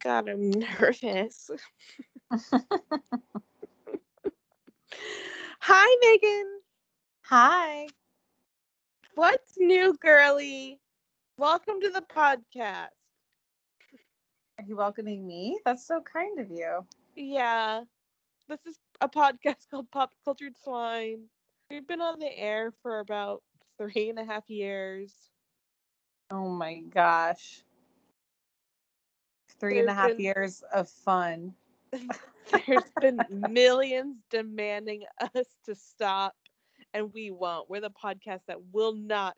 god, I'm nervous. Hi, Megan. Hi. What's new, girly? Welcome to the podcast. Are you welcoming me? That's so kind of you. Yeah, this is a podcast called Pop Cultured Swine. We've been on the air for about three and a half years. Oh my gosh. Three and a half been- years of fun. There's been millions demanding us to stop, and we won't. We're the podcast that will not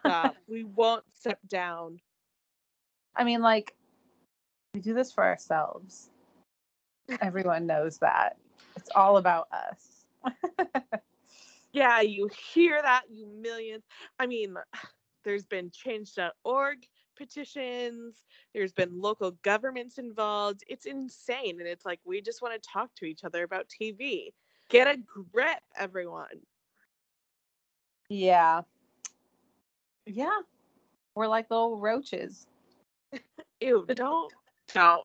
stop. we won't step down. I mean, like, we do this for ourselves. Everyone knows that. It's all about us. Yeah, you hear that, you millions. I mean, there's been change.org petitions, there's been local governments involved. It's insane. And it's like, we just want to talk to each other about TV. Get a grip, everyone. yeah. Yeah. We're like little roaches. Ew, don't. Don't.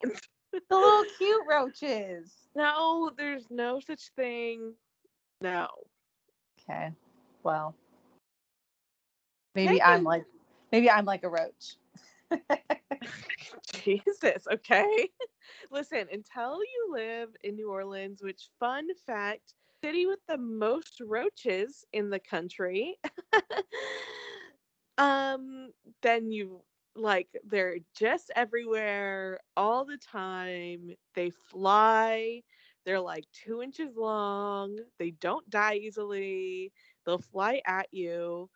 The little cute roaches. No, there's no such thing. No. Okay. Well, maybe I'm like, maybe I'm like a roach. Jesus, okay. Listen, until you live in New Orleans, which fun fact, city with the most roaches in the country, um, then you like they're just everywhere all the time. They fly. They're like two inches long. They don't die easily. They'll fly at you.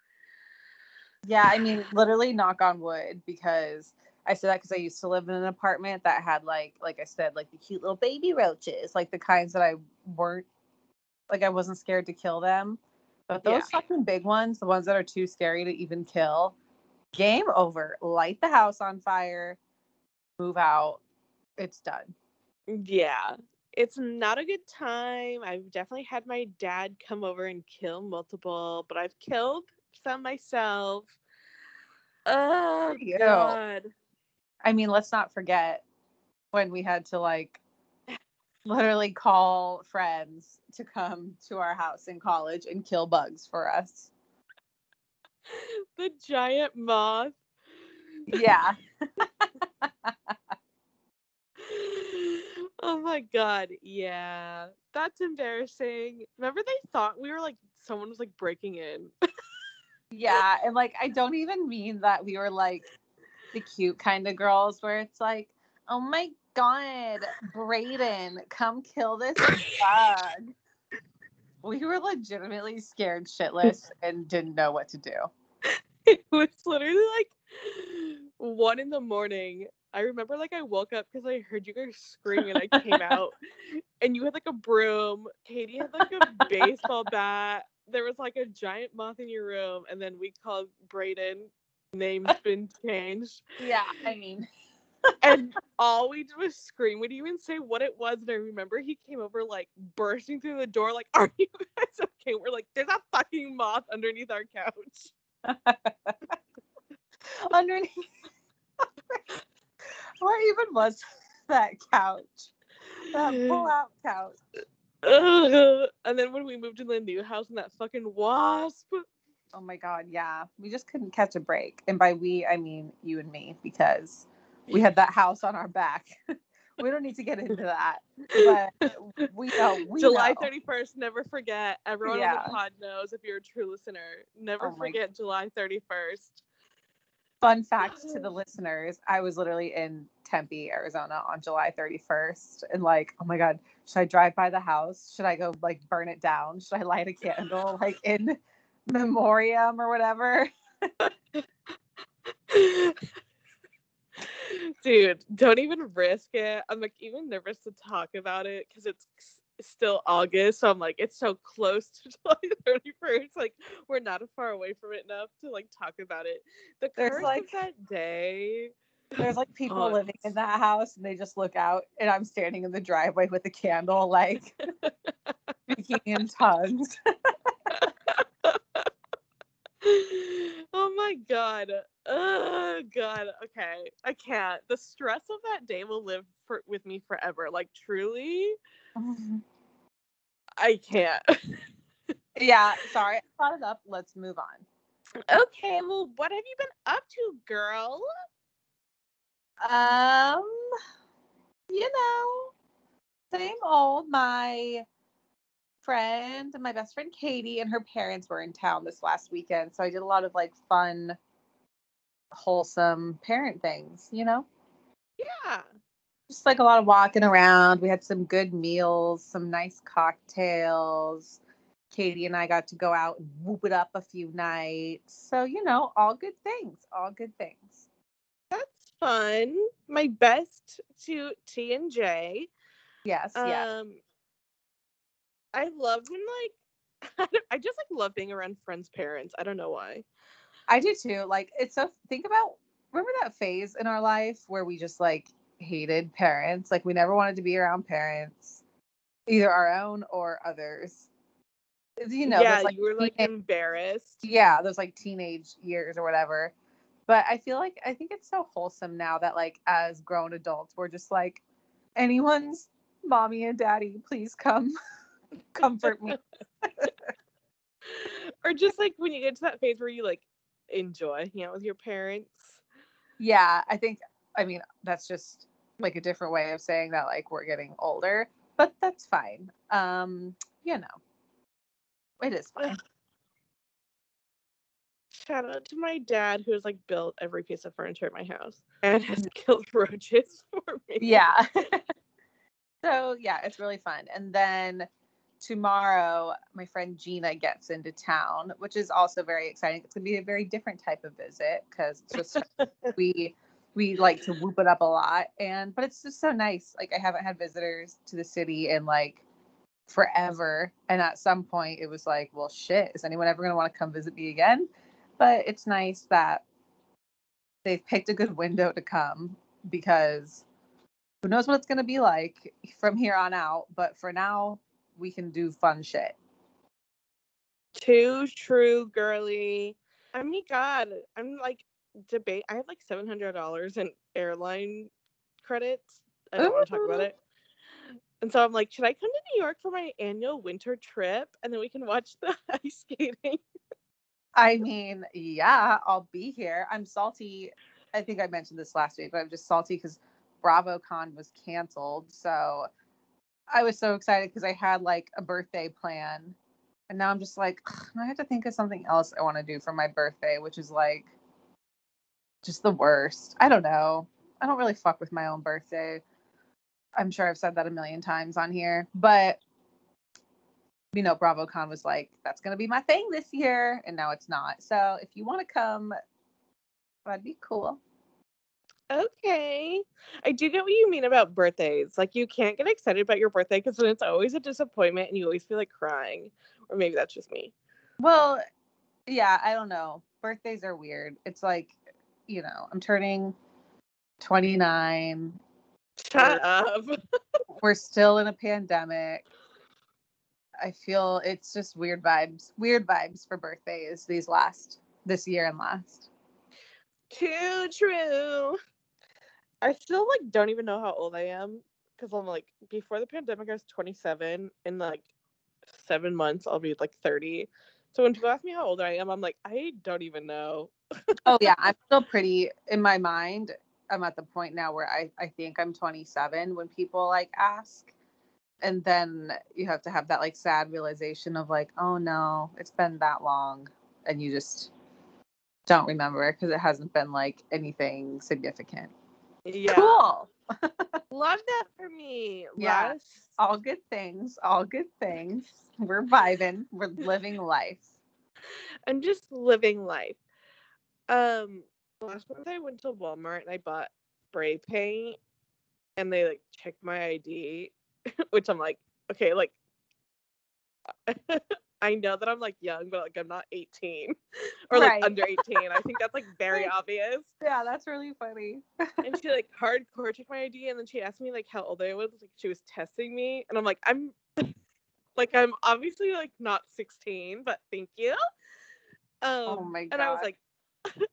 Yeah, I mean, literally knock on wood because I said that because I used to live in an apartment that had like, like I said, like the cute little baby roaches, like the kinds that I weren't, like I wasn't scared to kill them. But those Yeah. fucking big ones, the ones that are too scary to even kill, game over. Light the house on fire, move out. It's done. Yeah, it's not a good time. I've definitely had my dad come over and kill multiple, but I've killed some myself. Oh Ew. god. I mean, let's not forget when we had to like literally call friends to come to our house in college and kill bugs for us. The giant moth. Yeah. Oh my god. Yeah. That's embarrassing. Remember they thought we were like someone was like breaking in. Yeah. And like, I don't even mean that we were like the cute kind of girls where it's like, oh my God, Brayden, come kill this bug. We were legitimately scared shitless and didn't know what to do. it was literally like one in the morning. I remember like I woke up because I heard you guys screaming and I came out and you had like a broom. Katie had like a baseball bat. There was like a giant moth in your room, and then we called Brayden. Name's been changed. Yeah. I mean, And all we did was scream. We didn't even say what it was. And I remember he came over like bursting through the door, like, Are you guys okay? We're like, there's a fucking moth underneath our couch. underneath. Where even was that couch? That pull-out couch. Ugh. And then when we moved to the new house and that fucking wasp. Oh my god, yeah. We just couldn't catch a break. And by we, I mean you and me, because we had that house on our back. we don't need to get into that. But we know we July 31st, never forget. Everyone Yeah. on the pod knows if you're a true listener. Never Oh forget July 31st. Fun fact to the listeners, I was literally in Tempe, Arizona on July 31st. And like, oh my god, should I drive by the house? Should I go like burn it down? Should I light a candle like in memoriam or whatever? Dude, don't even risk it. I'm like even nervous to talk about it because it's still August. So I'm like, it's so close to July 31st. Like, we're not far away from it enough to like talk about it. The curse like- of that day. There's like people Oh, living in that house and they just look out and I'm standing in the driveway with a candle, like speaking in tongues. oh my god. Oh god. Okay. I can't. The stress of that day will live for with me forever. Like truly, I can't. yeah, sorry, I brought it up. Let's move on. okay, well, what have you been up to, girl? Um, you know, same old. My friend, my best friend Katie, and her parents were in town this last weekend, so I did a lot of like fun, wholesome parent things. You know, Yeah. just like a lot of walking around. We had some good meals, some nice cocktails. Katie and I got to go out and whoop it up a few nights. So, you know, all good things, all good things. Fun. My best to T and J. Yes, yeah. Um, I love when like I I just like love being around friends' parents. I don't know why. I do too. Like, it's so, think about, remember that phase in our life where we just like hated parents? Like, we never wanted to be around parents, either our own or others. You know, yeah, like, you were like teenage- embarrassed. yeah those like teenage years or whatever but i feel like i think it's so wholesome now that like as grown adults we're just like anyone's mommy and daddy please come comfort me. Or just like when you get to that phase where you like enjoy hanging out with your parents. yeah i think i mean that's just like a different way of saying that like we're getting older but that's fine. Um you know it is fine Shout out to my dad who has like built every piece of furniture at my house and has mm-hmm. killed roaches for me. yeah. So yeah it's really fun. And then tomorrow my friend gina gets into town which is also very exciting. It's going to be a very different type of visit because just we we like to whoop it up a lot. And but it's just so nice. Like i haven't had visitors to the city in like forever. And at some point it was like well shit is anyone ever going to want to come visit me again but it's nice that they've picked a good window to come because who knows what it's going to be like from here on out but for now we can do fun shit Too true, girly. I mean, God, I'm like debate. I have like seven hundred dollars in airline credits. I don't want to talk about it. And so I'm like, should I come to New York for my annual winter trip, and then we can watch the ice skating? I mean yeah i'll be here. I'm salty. I think i mentioned this last week but i'm just salty because bravocon was canceled so i was so excited because i had like a birthday plan and now i'm just like i have to think of something else i want to do for my birthday which is like just the worst. I don't know. I don't really fuck with my own birthday. I'm sure i've said that a million times on here but you know bravocon was like that's going to be my thing this year and now it's not so if you want to come that'd be cool Okay. I do get what you mean about birthdays. Like you can't get excited about your birthday because then it's always a disappointment and you always feel like crying. Or maybe that's just me. well yeah i don't know birthdays are weird it's like you know i'm turning 29 Shut up. we're still in a pandemic i feel it's just weird vibes weird vibes for birthdays these last this year and last Too true. I still like don't even know how old I am because I'm like before the pandemic I was 27 in like seven months I'll be like 30. So when people ask me how old I am, I'm like I don't even know. oh yeah i'm still pretty in my mind i'm at the point now where i i think i'm 27 when people like ask and then you have to have that like sad realization of like oh no it's been that long and you just don't remember because it hasn't been like anything significant Yeah. cool Love that for me. Yeah. All good things all good things we're vibing we're living life I'm just living life. Um, last month I went to Walmart and I bought spray paint, and they like checked my ID, which I'm like, okay, like, I know that I'm like young, but like I'm not 18 or like Right. under 18. I think that's like very Right. obvious. yeah that's really funny And she like hardcore checked my ID, and then she asked me like how old I was. Like she was testing me, and I'm like, I'm like I'm obviously like not 16, but thank you. Um, Oh my God. And I was like,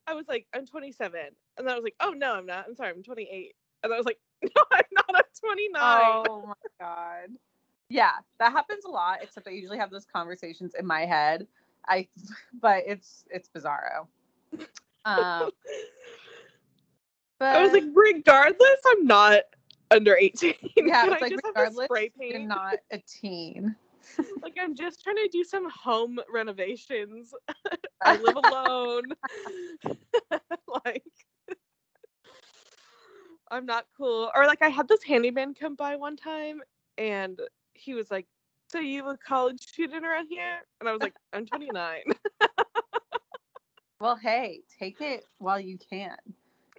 I was like, I'm 27. And then I was like, oh no, I'm not. I'm sorry, I'm 28. And I was like, no, I'm not. I'm 29. Oh my god. Yeah, that happens a lot. Except I usually have those conversations in my head. I, but it's it's bizarro. Um, but I was like, regardless, I'm not under 18. yeah, it's I like just have a regardless, spray you're not a teen. like I'm just trying to do some home renovations. I live alone. like I'm not cool. Or like I had this handyman come by one time and he was like, So you a college student around here? And I was like, I'm 29. Well, hey, take it while you can.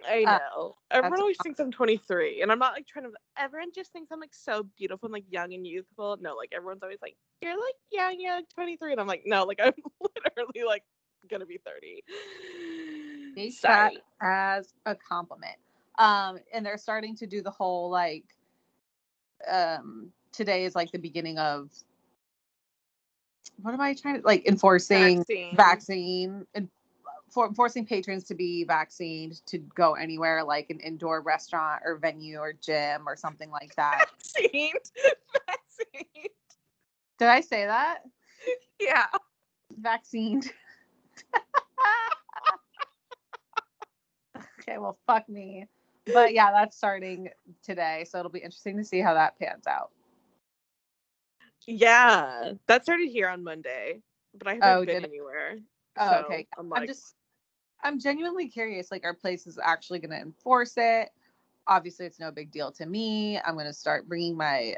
I Uh, know. Everyone that's always thinks I'm 23, and I'm not like trying to. Everyone just thinks I'm like so beautiful and like young and youthful. No, like everyone's always like, "You're like young, you're like 23," and I'm like, no, like I'm literally like gonna be 30. Take that as a compliment. Um, and they're starting to do the whole like, um, today is like the beginning of. What am I trying to like enforcing Vaccine. vaccine and for forcing patrons to be vaccinated to go anywhere like an indoor restaurant or venue or gym or something like that. Vaccine. Vaccine. Did I say that? Yeah. Vaccinated. okay, well, fuck me. But yeah, that's starting today, so it'll be interesting to see how that pans out. Yeah. That started here on Monday, but I haven't Oh, been anywhere. Oh, so okay. I'm like, I'm just, I'm genuinely curious. Like, are places actually going to enforce it? Obviously, it's no big deal to me. I'm going to start bringing my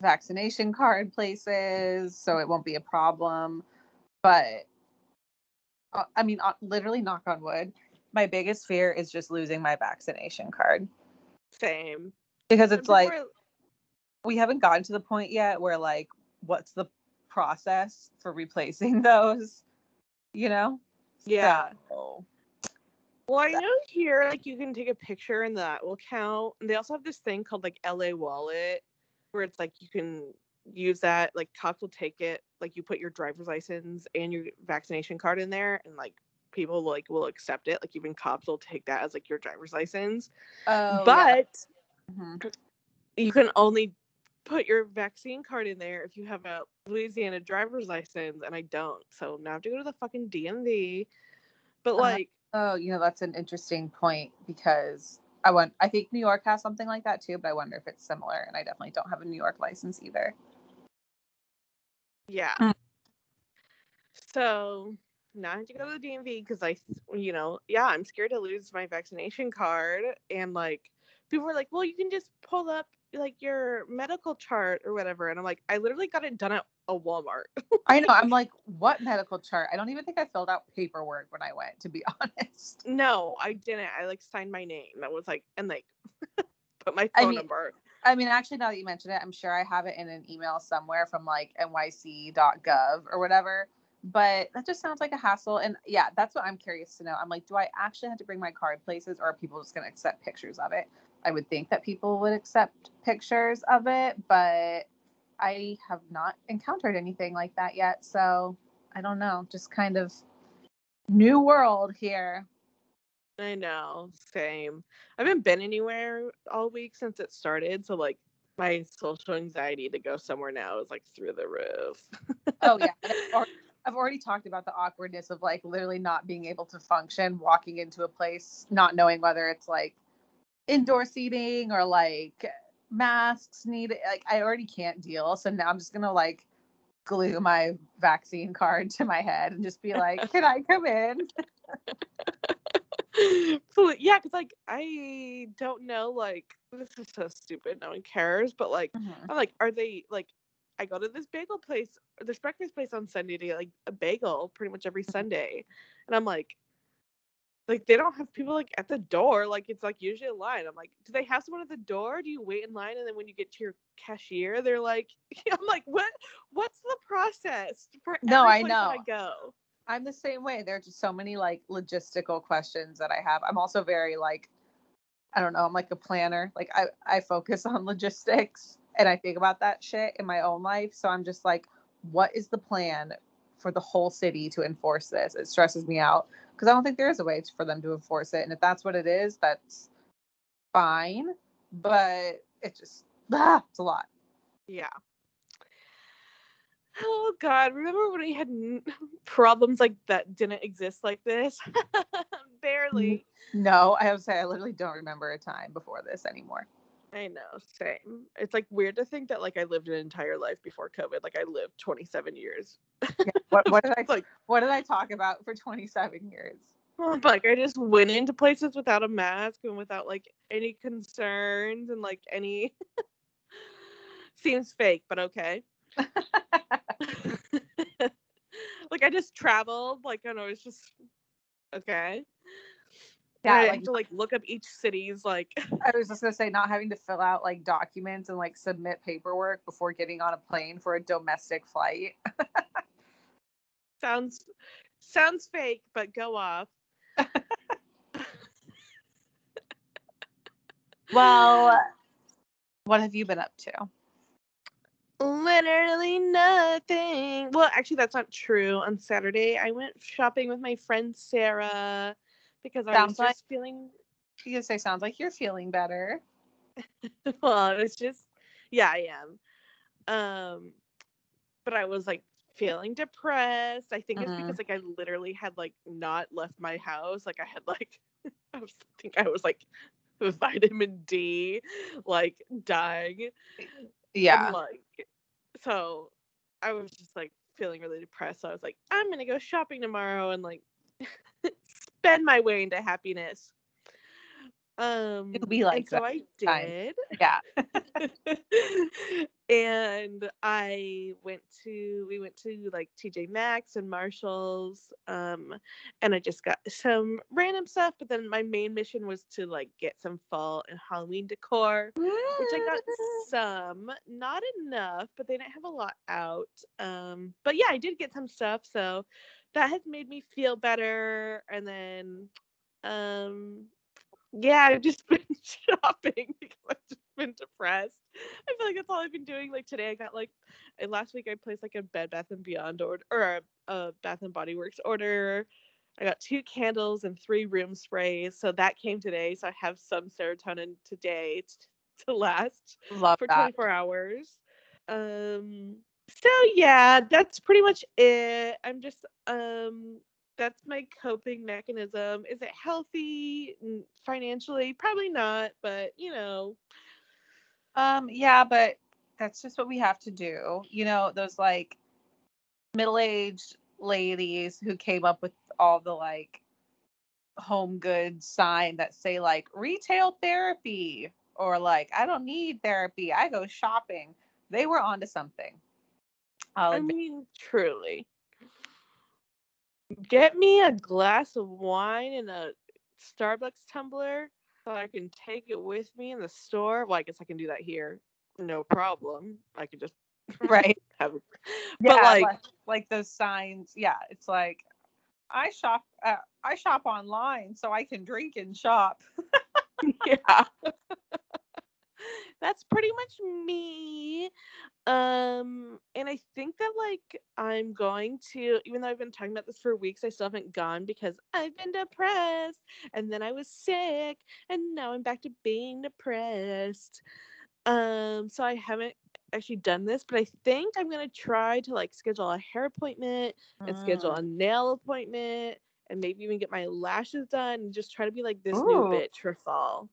vaccination card places, so it won't be a problem. But uh, I mean, uh, literally, knock on wood. My biggest fear is just losing my vaccination card same. because it's like we haven't gotten to the point yet where like, what's the process for replacing those? You know? yeah. So- Well, I know here, like, you can take a picture and that will count. And they also have this thing called like LA Wallet, where it's like you can use that. Like, cops will take it. Like, you put your driver's license and your vaccination card in there, and like people like will accept it. Like, even cops will take that as like your driver's license. Oh, yeah. but Mhm. you can only put your vaccine card in there if you have a Louisiana driver's license, and I don't. So now I have to go to the fucking DMV. But Uh-huh. like, Oh, you know, that's an interesting point because I want I think New York has something like that too, but I wonder if it's similar and I definitely don't have a New York license either. Yeah. Mm. So I have to go to the DMV because I, you know, yeah, I'm scared to lose my vaccination card. And like, people were like, well, you can just pull up like your medical chart or whatever. And I'm like, I literally got it done at a Walmart. I know. I'm like, what medical chart? I don't even think I filled out paperwork when I went, to be honest. no, I didn't. I like signed my name. That was like, and like, put my I phone mean, number. I mean, actually, now that you mention it, I'm sure I have it in an email somewhere from like nyc.gov or whatever. But that just sounds like a hassle. And yeah, that's what I'm curious to know. I'm like, do I actually have to bring my card places or are people just going to accept pictures of it? I would think that people would accept pictures of it, but I have not encountered anything like that yet. So I don't know. Just kind of new world here. I know, same. I haven't been anywhere all week since it started. So like, my social anxiety to go somewhere now is like through the roof. Oh yeah, I've already, talked about the awkwardness of like literally not being able to function, walking into a place, not knowing whether it's like indoor seating or like masks needed. Like I already can't deal, so now I'm just gonna like glue my vaccine card to my head and just be like, "Can I come in?" Yeah, because like I don't know, like this is so stupid. No one cares, but like mm-hmm. I'm like, are they like? I go to this bagel place, or this breakfast place on Sunday to get like a bagel pretty much every mm-hmm. Sunday, and I'm like, like they don't have people like at the door. Like it's like usually a line. I'm like, do they have someone at the door? Do you wait in line and then when you get to your cashier, they're like, I'm like, what? What's the process for No, I know. I go. I'm the same way. There are just so many like logistical questions that I have. I'm also very like, I don't know. I'm like a planner. Like I I focus on logistics and I think about that shit in my own life. So I'm just like, what is the plan for the whole city to enforce this. It stresses me out because I don't think there is a way for them to enforce it. And if that's what it is, that's fine. But it just ah, it's a lot. Yeah. Oh God! Remember when we had n- problems like that didn't exist like this? Barely. No, I have to say I literally don't remember a time before this anymore. I know, same. It's like weird to think that like I lived an entire life before COVID. Like I lived 27 years. Yeah, what, what did I like? what did I talk about for 27 years? Oh, like I just went into places without a mask and without like any concerns and like any. Seems fake, but okay. like I just traveled, like I know it's just okay. Yeah, I like- to like look up each city's like I was just gonna say not having to fill out like documents and like submit paperwork before getting on a plane for a domestic flight. sounds sounds fake, but go off. Well, what have you been up to? Literally nothing. Well, actually, that's not true. On Saturday, I went shopping with my friend Sarah because I was Sounds just like- feeling. You say sounds like you're feeling better. Well, I was just, yeah, I am. Um, but I was like feeling depressed. I think it's Mhm. because like I literally had like not left my house. Like I had like, I was think I was like vitamin D, like dying. Yeah. And, like, so I was just like feeling really depressed. So I was like, I'm gonna go shopping tomorrow and like spend my way into happiness. Um, It'll be like so I time. did. Yeah. and I went to we went to like TJ Maxx and Marshalls um and I just got some random stuff but then my main mission was to like get some fall and Halloween decor which I got some not enough but they didn't have a lot out um but yeah I did get some stuff so that has made me feel better and then um yeah, I've just been shopping because I've just been depressed. I feel like that's all I've been doing. Like today, I got like, last week I placed like a Bed Bath and Beyond order or a, a Bath and Body Works order. I got two candles and three room sprays, so that came today. So I have some serotonin today t- to last Love for that. 24 hours. Um so yeah, that's pretty much it. I'm just um that's my coping mechanism. Is it healthy financially? Probably not, but you know, Um, yeah, but that's just what we have to do. You know, those like middle-aged ladies who came up with all the like home goods sign that say like retail therapy or like I don't need therapy. I go shopping. They were onto something. I'll I admit. mean, truly. Get me a glass of wine and a Starbucks tumbler so I can take it with me in the store. Well, I guess I can do that here. No problem. I can just right. have it. Yeah, But like, like like those signs. Yeah, it's like I shop uh, I shop online so I can drink and shop. yeah. That's pretty much me. Um, and I think that like I'm going to, even though I've been talking about this for weeks, I still haven't gone because I've been depressed. And then I was sick, and now I'm back to being depressed. Um, so I haven't actually done this, but I think I'm gonna try to like schedule a hair appointment and schedule Mm. a nail appointment and maybe even get my lashes done and just try to be like this Ooh. new bitch for fall.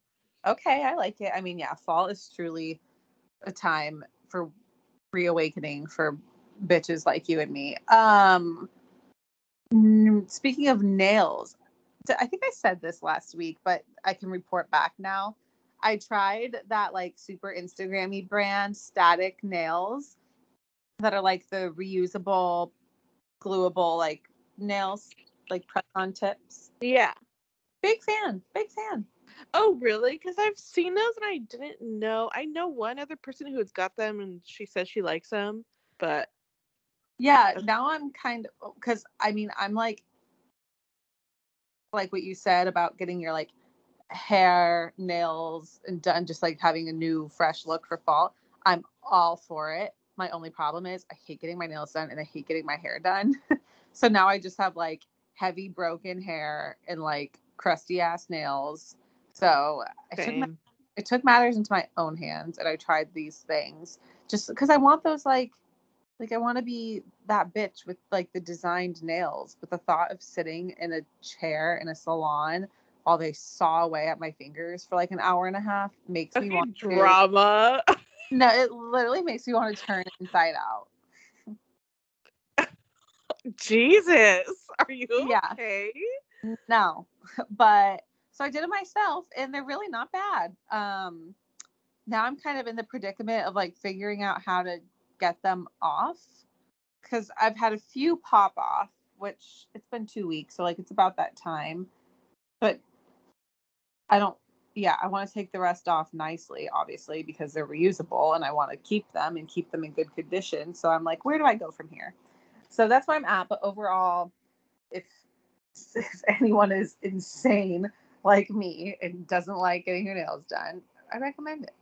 Okay, I like it. I mean, yeah, fall is truly a time for reawakening for bitches like you and me. Um speaking of nails, I think I said this last week, but I can report back now. I tried that like super Instagrammy brand static nails that are like the reusable, gluable like nails, like press on tips. Yeah. Big fan, big fan. Oh, really? Because I've seen those and I didn't know. I know one other person who has got them and she says she likes them, but Yeah, now I'm kind of oh, because I mean I'm like like what you said about getting your like hair, nails, and done just like having a new fresh look for fall. I'm all for it. my only problem is I hate getting my nails done and I hate getting my hair done. so now I just have like heavy broken hair and like crusty ass nails. So I took my, it took matters into my own hands and I tried these things just because I want those like like I want to be that bitch with like the designed nails. But the thought of sitting in a chair in a salon while they saw away at my fingers for like an hour and a half makes me Okay, want to drama. no, it literally makes me want to turn inside out. Jesus, are you Yeah. okay? No, but so I did it myself, and they're really not bad. Um, now I'm kind of in the predicament of like figuring out how to get them off because I've had a few pop off, which it's been two weeks, so like it's about that time. But I don't. Yeah, I want to take the rest off nicely, obviously, because they're reusable, and I want to keep them and keep them in good condition. So I'm like, where do I go from here? So that's where I'm at. But overall, if if anyone is insane like me and doesn't like getting your nails done, I recommend it.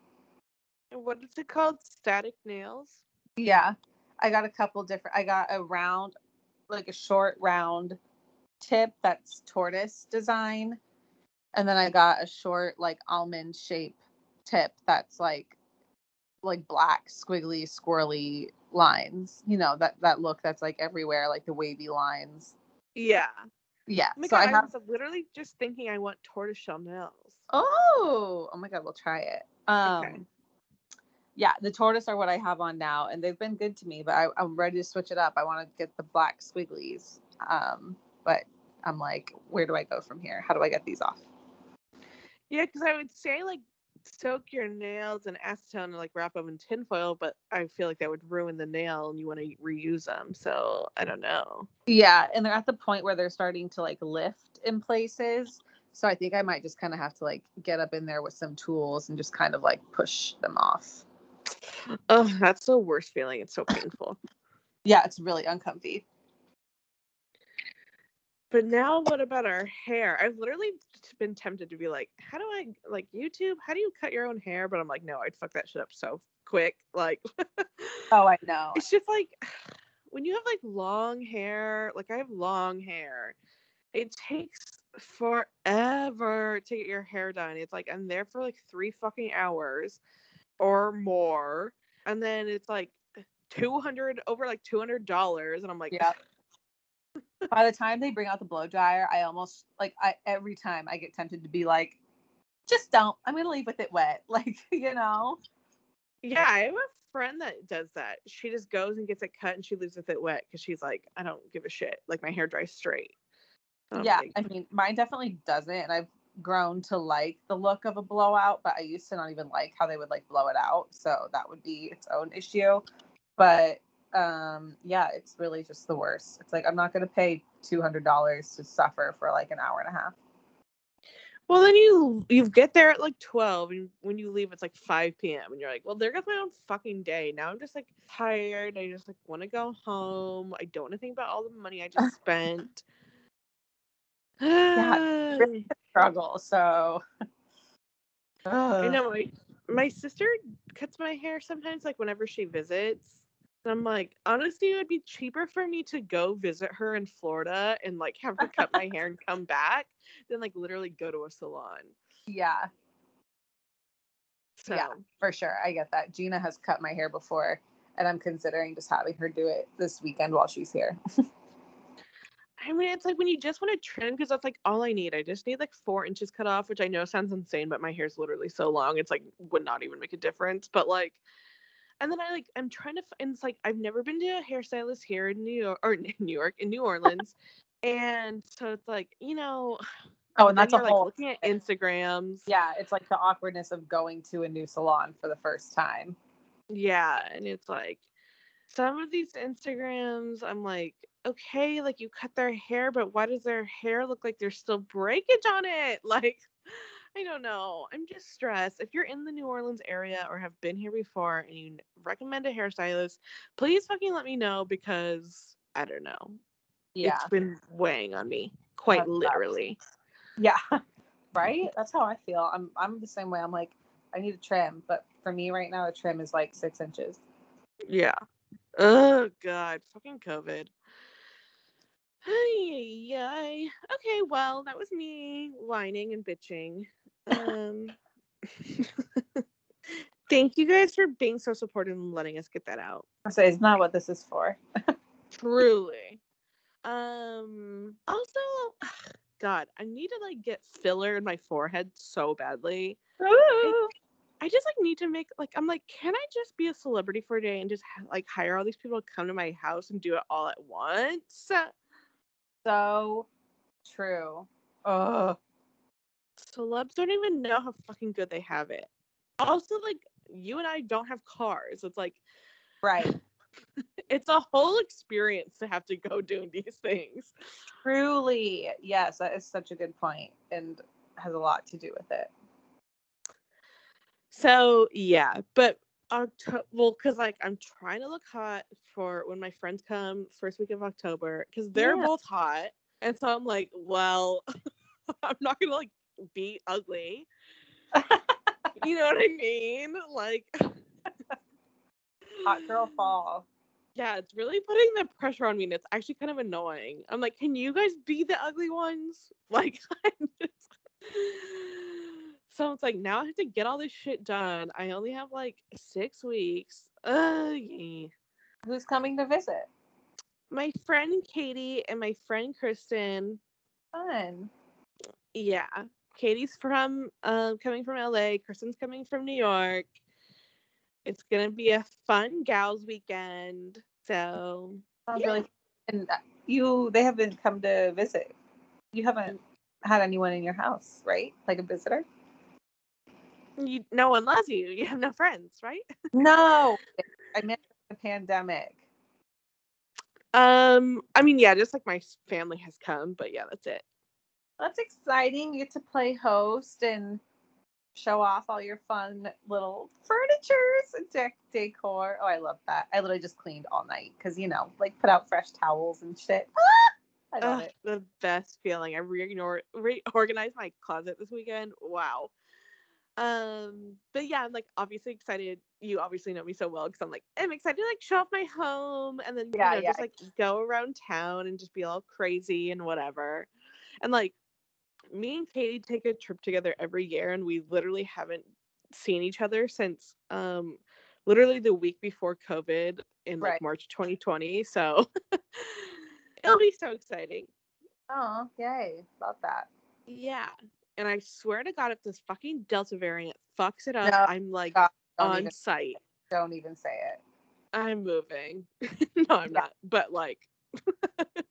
What is it called? Static nails? Yeah. I got a couple different I got a round like a short round tip that's tortoise design. And then I got a short like almond shape tip that's like like black squiggly squirrely lines. You know, that that look that's like everywhere like the wavy lines. Yeah. Yeah. Oh so God, I I, have was literally just thinking I want tortoiseshell nails. Oh, oh my god, we'll try it. Um Okay. yeah, the tortoise are what I have on now, and they've been good to me, but I, I'm ready to switch it up. I want to get the black squigglies. Um, but I'm like, where do I go from here? How do I get these off? Yeah, because I would say like soak your nails in acetone and like wrap them in tinfoil, but I feel like that would ruin the nail and you want to reuse them. So I don't know. Yeah, and they're at the point where they're starting to like lift in places. So I think I might just kind of have to like get up in there with some tools and just kind of like push them off. Oh, that's the worst feeling. It's so painful. Yeah, it's really uncomfy. But now, what about our hair? I've literally been tempted to be like, how do I like YouTube? How do you cut your own hair? But I'm like, no, I'd fuck that shit up so quick. Like, Oh, I know. it's just like when you have like long hair, like I have long hair, it takes forever to get your hair done. It's like I'm there for like three fucking hours or more. And then it's like 200 over like $200. And I'm like, Yeah. By the time they bring out the blow dryer, I almost like I every time I get tempted to be like, just don't. I'm gonna leave with it wet. Like, you know. Yeah, I have a friend that does that. She just goes and gets it cut and she leaves with it wet because she's like, I don't give a shit. Like my hair dries straight. I'm yeah, like, I mean, mine definitely doesn't, and I've grown to like the look of a blowout, but I used to not even like how they would like blow it out, so that would be its own issue. But um, yeah, it's really just the worst. It's like I'm not gonna pay two hundred dollars to suffer for like an hour and a half. well, then you you get there at like 12 and when you leave, it's like 5 p.m. and you're like, well, there goes my own fucking day. Now I'm just like tired. I just like want to go home. I don't want to think about all the money I just spent. Yeah, really Struggle. So. I know my my sister cuts my hair sometimes, like whenever she visits. And I'm like, honestly, it would be cheaper for me to go visit her in Florida and like have her cut my hair and come back than like literally go to a salon. Yeah, So Yeah. for sure. I get that. Gina has cut my hair before, and I'm considering just having her do it this weekend while she's here. I mean, it's like when you just want to trim because that's like all I need. I just need like four inches cut off, which I know sounds insane, but my hair's literally so long, it's like would not even make a difference. But like, and then I like I'm trying to, and it's like I've never been to a hairstylist here in New York or in New York in New Orleans, and so it's like you know, Oh, and that's a you're like whole. looking at Instagrams. Yeah, it's like the awkwardness of going to a new salon for the first time. Yeah, and it's like some of these Instagrams, I'm like, okay, like you cut their hair, but why does their hair look like there's still breakage on it? Like, I don't know. I'm just stressed. If you're in the New Orleans area or have been here before and you recommend a hairstylist, please fucking let me know because I don't know. Yeah, It's been weighing on me quite literally. yeah, mm-hmm. right. That's how I feel. I'm I'm the same way. I'm like, I need a trim, but for me right now, a trim is like six inches. Yeah. Oh god, fucking COVID. Ay, ay. Okay, well, that was me whining and bitching. Um Thank you guys for being so supportive and letting us get that out. So it's not what this is for. Truly. Um also God, I need to like get filler in my forehead so badly. I just like need to make like I'm like, can I just be a celebrity for a day and just like hire all these people to come to my house and do it all at once? So true. Oh, Celebs don't even know how fucking good they have it. Also, like you and I don't have cars. It's like right. it's a whole experience to have to go doing these things. Truly. Yes, that is such a good point and has a lot to do with it. So yeah, but October, well, because like I'm trying to look hot for when my friends come first week of October, because they're Yeah. both hot, and so I'm like, well, I'm not gonna like be ugly. you know what I mean? Like, Hot girl fall. yeah, it's really putting the pressure on me, and it's actually kind of annoying. I'm like, can you guys be the ugly ones? Like, I'm just. So it's like now I have to get all this shit done. I only have like six weeks. Uh, yeah. Who's coming to visit? my friend Katie and my friend Kristen. Fun. Yeah, Katie's from um coming from LA. Kristen's coming from New York. It's gonna be a fun gals weekend. So Yeah. really and uh, you they haven't come to visit. You haven't had anyone in your house, right? Like a visitor? you, no one loves you. You have no friends, right? No. I meant the pandemic. Um, I mean, yeah, just like my family has come, but yeah, that's it. That's exciting. You get to play host and show off all your fun little furnitures and dec- decor. Oh, I love that. I literally just cleaned all night because, you know, like put out fresh towels and shit. I love Ugh, it. the best feeling. I reorganized reorganized my closet this weekend. Wow. Um, but yeah, I'm like obviously excited. You obviously know me so well because I'm like I'm excited to like show off my home and then Yeah, you know yeah. just like go around town and just be all crazy and whatever. And like me and Katie take a trip together every year and we literally haven't seen each other since um literally the week before COVID in like Right. March 2020. So it'll be so exciting. Oh, yay. Love that. Yeah. And I swear to God, if this fucking Delta variant fucks it up, No, I'm like God, on even, site. don't even say it. I'm moving. no, I'm Yeah. not. But like,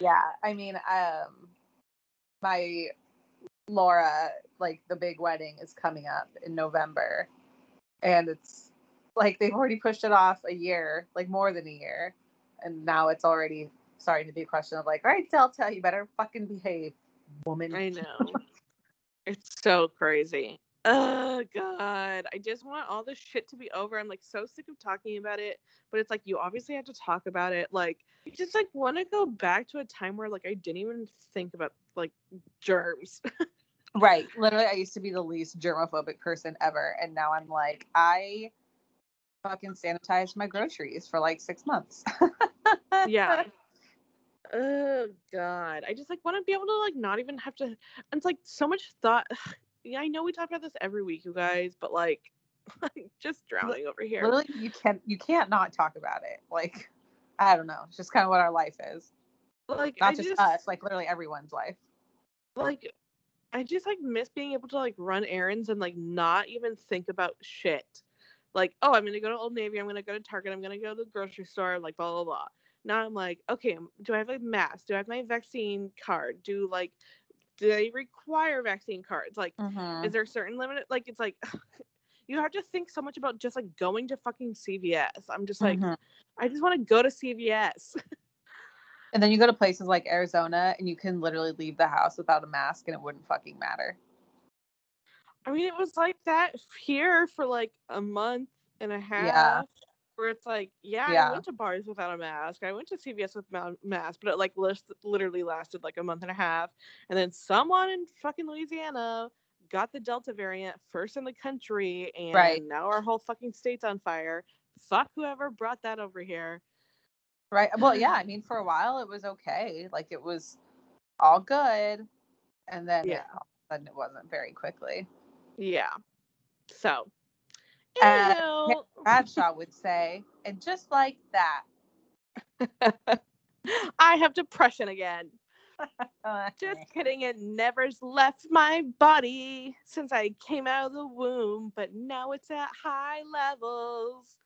Yeah. I mean, um, my Laura, like the big wedding is coming up in November. And it's like they've already pushed it off a year, like more than a year. And now it's already starting to be a question of like, all right, Delta, you better fucking behave, woman. I know. it's so crazy. Oh God. I just want all this shit to be over. I'm like so sick of talking about it. But it's like you obviously have to talk about it. Like you just like want to go back to a time where like I didn't even think about like germs. Right. Literally, I used to be the least germophobic person ever. And now I'm like, I fucking sanitized my groceries for like six months. yeah. Oh God. I just like want to be able to like not even have to it's like so much thought. Yeah, I know we talk about this every week, you guys, but like just drowning over here. Literally, you can't you can't not talk about it. Like, I don't know. It's just kind of what our life is. Like Not I just, just us, like literally everyone's life. like I just like miss being able to like run errands and like not even think about shit. Like, oh, I'm gonna go to Old Navy, I'm gonna go to Target, I'm gonna go to the grocery store, like blah blah blah. Now I'm like, okay, do I have a mask? Do I have my vaccine card? Do like do they require vaccine cards? Like, is there a certain limit? Like, it's like you have to think so much about just like going to fucking CVS. I'm just like, Mhm. I just want to go to CVS. And then you go to places like Arizona, and you can literally leave the house without a mask, and it wouldn't fucking matter. I mean, it was like that here for like a month and a half. Yeah. Where it's like, yeah, I went to bars without a mask. I went to CVS with a mask, but it like list- literally lasted like a month and a half. And then someone in fucking Louisiana got the Delta variant first in the country, and Right. now our whole fucking state's on fire. fuck whoever brought that over here. Right. Well, yeah. I mean, for a while it was okay. Like it was all good, and then Yeah. all of a sudden it wasn't very quickly. Yeah. So, Uh, Bradshaw would say, and just like that. I have depression again. Just kidding. It never's left my body since I came out of the womb, but now it's at high levels.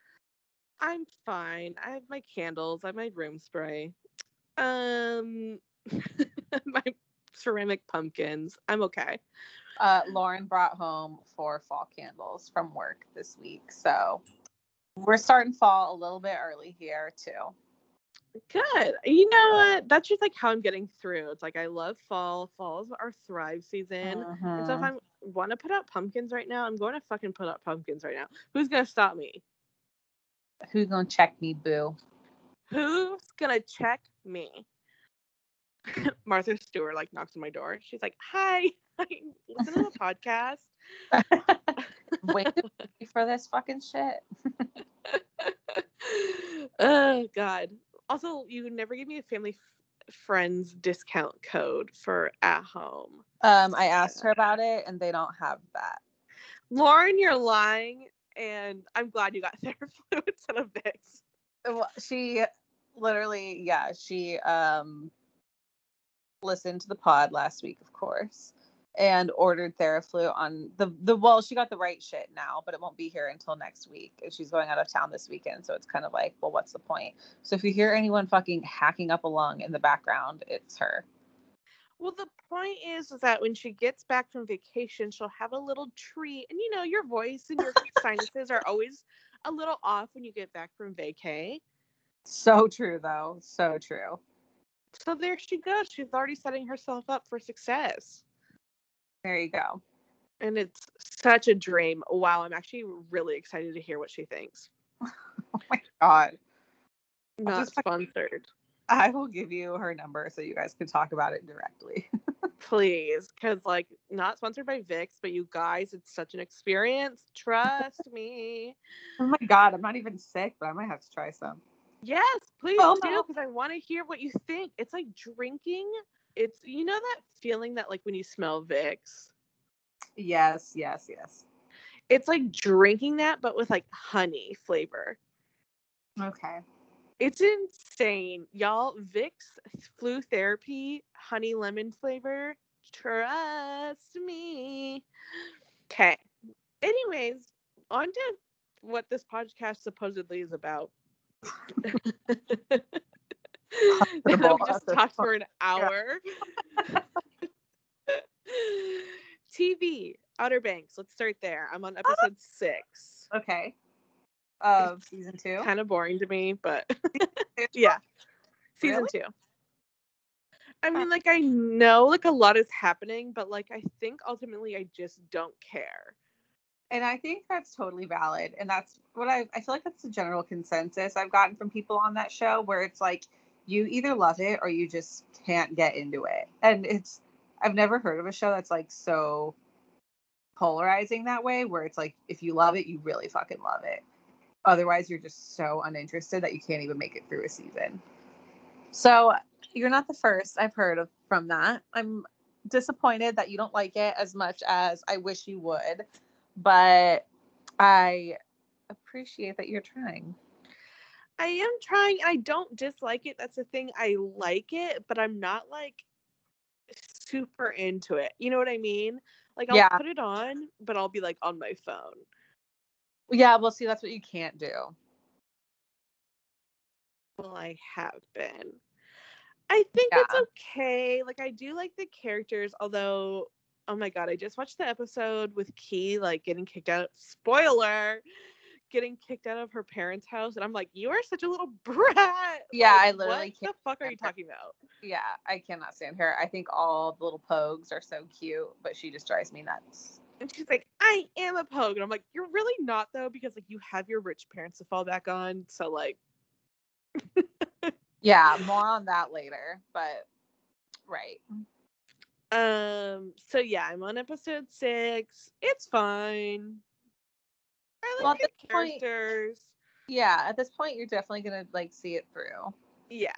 I'm fine. I have my candles. I have my room spray. Um, my ceramic pumpkins. I'm okay. Uh, Lauren brought home four fall candles from work this week, so we're starting fall a little bit early here too. Good. You know what? That's just like how I'm getting through. It's like I love fall. Fall's our thrive season. And so if. I want to put out pumpkins right now, I'm going to fucking put out pumpkins right now. Who's gonna stop me? Who's gonna check me, boo? Who's gonna check me? Martha Stewart like knocks on my door. She's like, "Hi, Listen to the podcast." Wait for this fucking shit. oh God. Also, you never give me a family f- friends discount code for at home. Um, I asked her about it, and they don't have that. Lauren, you're lying, and I'm glad you got Theraflu instead of Vicks. Well, she literally, yeah, she um listened to the pod last week, of course, and ordered Theraflu on the the well, she got the right shit now, but it won't be here until next week. And she's going out of town this weekend, so it's kind of like, well, what's the point? So if you hear anyone fucking hacking up a lung in the background, it's her. Well, the point is, is that when she gets back from vacation, she'll have a little treat. And you know, your voice and your sinuses are always a little off when you get back from vacay. So true though. So true. So there she goes. She's already setting herself up for success. There you go. And it's such a dream. Wow, I'm actually really excited to hear what she thinks. Oh my god. Not sponsored. I will give you her number so you guys can talk about it directly. Please. Because, like, not sponsored by Vicks, but you guys, it's such an experience. Trust me. oh my god, I'm not even sick, but I might have to try some. Yes, please Oh, do no. because I want to hear what you think. It's like drinking. It's you know that feeling that like when you smell Vicks. Yes, yes, yes. It's like drinking that but with like honey flavor. Okay. It's insane. Y'all Vicks flu therapy honey lemon flavor. Trust me. Okay. Anyways, on to what this podcast supposedly is about. and then we just talked for an hour. TV, Outer Banks. Let's start there. I'm on ah. episode six. Okay. Of season two. Kind of boring to me, but yeah, season two. I mean, like I know like a lot is happening, but like I think ultimately I just don't care. And I think that's totally valid. And that's what I I feel like that's the general consensus I've gotten from people on that show where it's like you either love it or you just can't get into it. And it's I've never heard of a show that's like so polarizing that way where it's like if you love it, you really fucking love it. Otherwise, you're just so uninterested that you can't even make it through a season. So, you're not the first I've heard of from that. I'm disappointed that you don't like it as much as I wish you would, but I appreciate that you're trying. I am trying. I don't dislike it. That's the thing. I like it, but I'm not like super into it. You know what I mean? Like I'll Yeah. put it on, but I'll be like on my phone. Yeah, well, see, that's what you can't do. Well, I have been. I think it's okay. Like I do like the characters, although oh my god, I just watched the episode with Key like getting kicked out. Spoiler, getting kicked out of her parents' house, and I'm like, you are such a little brat. Yeah, Like, I literally What can't What the fuck are you her. talking about? Yeah, I cannot stand her. I think all the little pogues are so cute, but she just drives me nuts. And she's like, I am a pogue, and I'm like, you're really not though, because like you have your rich parents to fall back on. So like, Yeah, more on that later, but right. um, so yeah, I'm on episode six. It's fine. I Well, like at the this point- Yeah, at this point, you're definitely gonna like see it through, Yeah,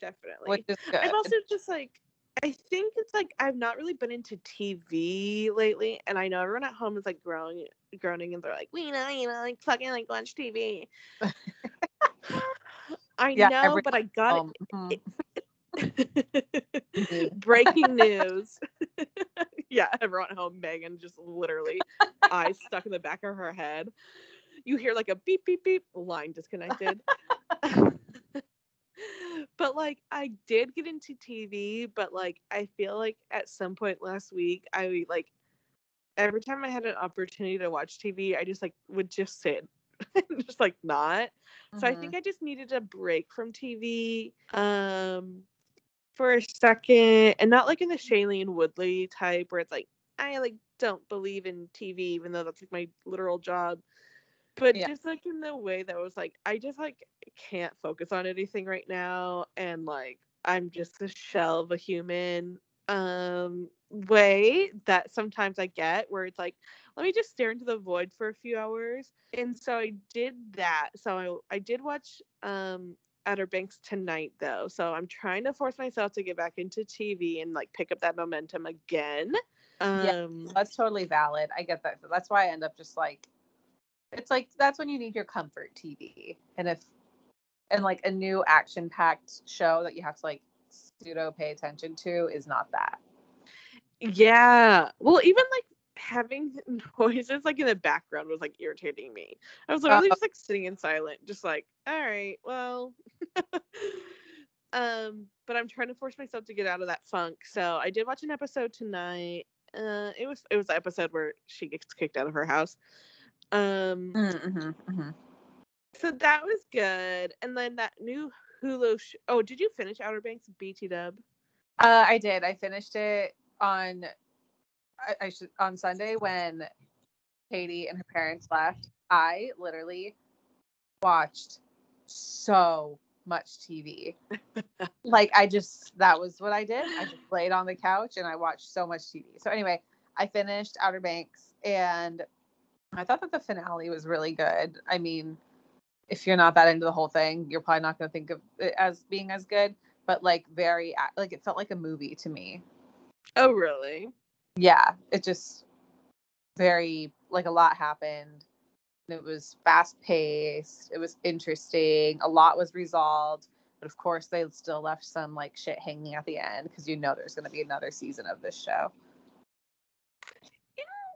definitely. which is good. I'm also just like, I think it's like I've not really been into TV lately, and I know everyone at home is like groaning, groaning, and they're like, "We know, you know, like fucking like watch TV." I Yeah, know, every- but I got Um, mhm. it. Breaking news. yeah, everyone at home, Megan just literally eyes stuck in the back of her head. You hear like a beep, beep, beep, line disconnected. but like, I did get into TV, but like, I feel like at some point last week, I like every time I had an opportunity to watch TV, I just like would just sit. just like not. So I think I just needed a break from TV um for a second and not like in the Shailene Woodley type where it's like I like don't believe in TV even though that's like my literal job. But Yeah. just like in the way that was like I just like can't focus on anything right now and like I'm just a shell of a human um way that sometimes I get where it's like let me just stare into the void for a few hours. And so I did that. So I, I did watch um Outer Banks tonight though. So I'm trying to force myself to get back into TV and like pick up that momentum again. Yeah. Um That's totally valid. I get that. That's why I end up just like, it's like that's when you need your comfort TV, and if and like a new action packed show that you have to like pseudo pay attention to is not that. yeah. Well even like having noises like in the background was like irritating me. I was literally Uh, just like sitting in silent, just like, all right, well um, but I'm trying to force myself to get out of that funk. So I did watch an episode tonight. Uh it was it was the episode where she gets kicked out of her house. Um Mm-hmm, mm-hmm. so that was good. And then that new Hulu sh- Oh, did you finish Outer Banks BT dub? Uh, I did. I finished it on I, I should on Sunday when Katie and her parents left. I literally watched so much TV. like I just that was what I did. I just laid on the couch and I watched so much TV. So anyway, I finished Outer Banks and I thought that the finale was really good. I mean, if you're not that into the whole thing, you're probably not going to think of it as being as good, but like very like it felt like a movie to me. Oh really? Yeah, it just very like a lot happened. It was fast paced. It was interesting. A lot was resolved, but of course they still left some like shit hanging at the end because you know there's going to be another season of this show.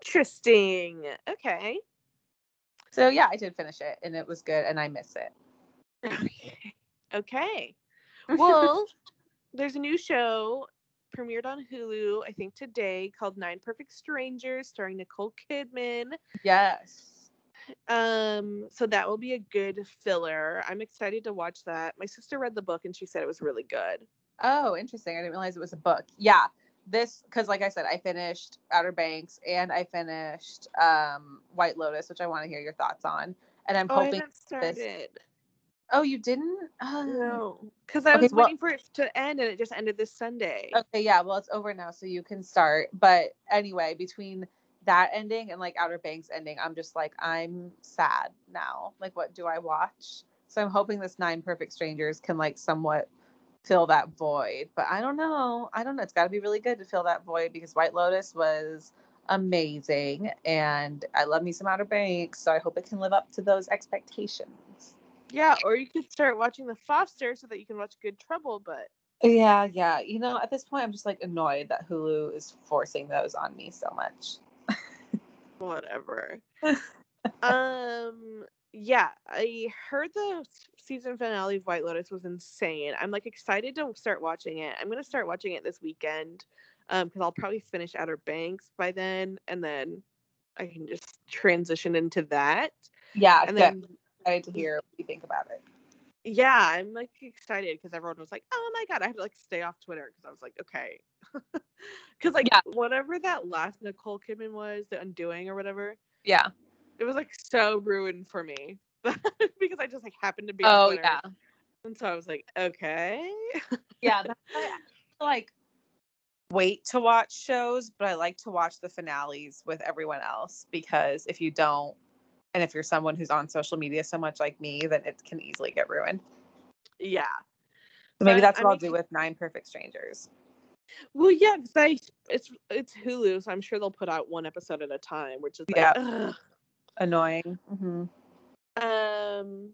Interesting. Okay. So yeah, I did finish it and it was good and I miss it. Okay. Okay. Well, there's a new show premiered on Hulu, I think today, called Nine Perfect Strangers, starring Nicole Kidman. yes. Um, so that will be a good filler. I'm excited to watch that. My sister read the book and she said it was really good. Oh, interesting. I didn't realize it was a book. Yeah. This because like I said, I finished Outer Banks and I finished um White Lotus, which I want to hear your thoughts on. And I'm Oh, hoping started. Oh, you didn't? Oh. No, because I Okay, was well- waiting for it to end and it just ended this Sunday. Okay, yeah, well it's over now, so you can start. But anyway, between that ending and like Outer Banks ending, I'm just like, I'm sad now. Like, what do I watch? So I'm hoping this Nine Perfect Strangers can like somewhat fill that void. But I don't know. I don't know. It's got to be really good to fill that void because White Lotus was amazing and I love me some Outer Banks. So I hope it can live up to those expectations. Yeah, or you could start watching The Foster so that you can watch Good Trouble, but Yeah, yeah. You know, at this point, I'm just like annoyed that Hulu is forcing those on me so much. whatever. um, yeah, I heard the season finale of White Lotus was insane. I'm like excited to start watching it. I'm gonna start watching it this weekend, um, because I'll probably finish Outer Banks by then, and then I can just transition into that, Yeah, and good. then excited to hear what you think about it. yeah, I'm like excited because everyone was like, "Oh my god!" I had to like stay off Twitter because I was like, "Okay," because like Yeah. whatever that last Nicole Kidman was, the Undoing or whatever, Yeah. it was like so ruined for me because I just like happened to be. on Oh Twitter. yeah. and so I was like, "Okay." Yeah. I like wait to watch shows, but I like to watch the finales with everyone else because if you don't, And if you're someone who's on social media so much like me, then it can easily get ruined. Yeah. So maybe But, that's what I'll mean- do with Nine Perfect Strangers. Well, yeah, I it's it's Hulu, so I'm sure they'll put out one episode at a time, which is like, Yeah. ugh. Annoying. hmm Um.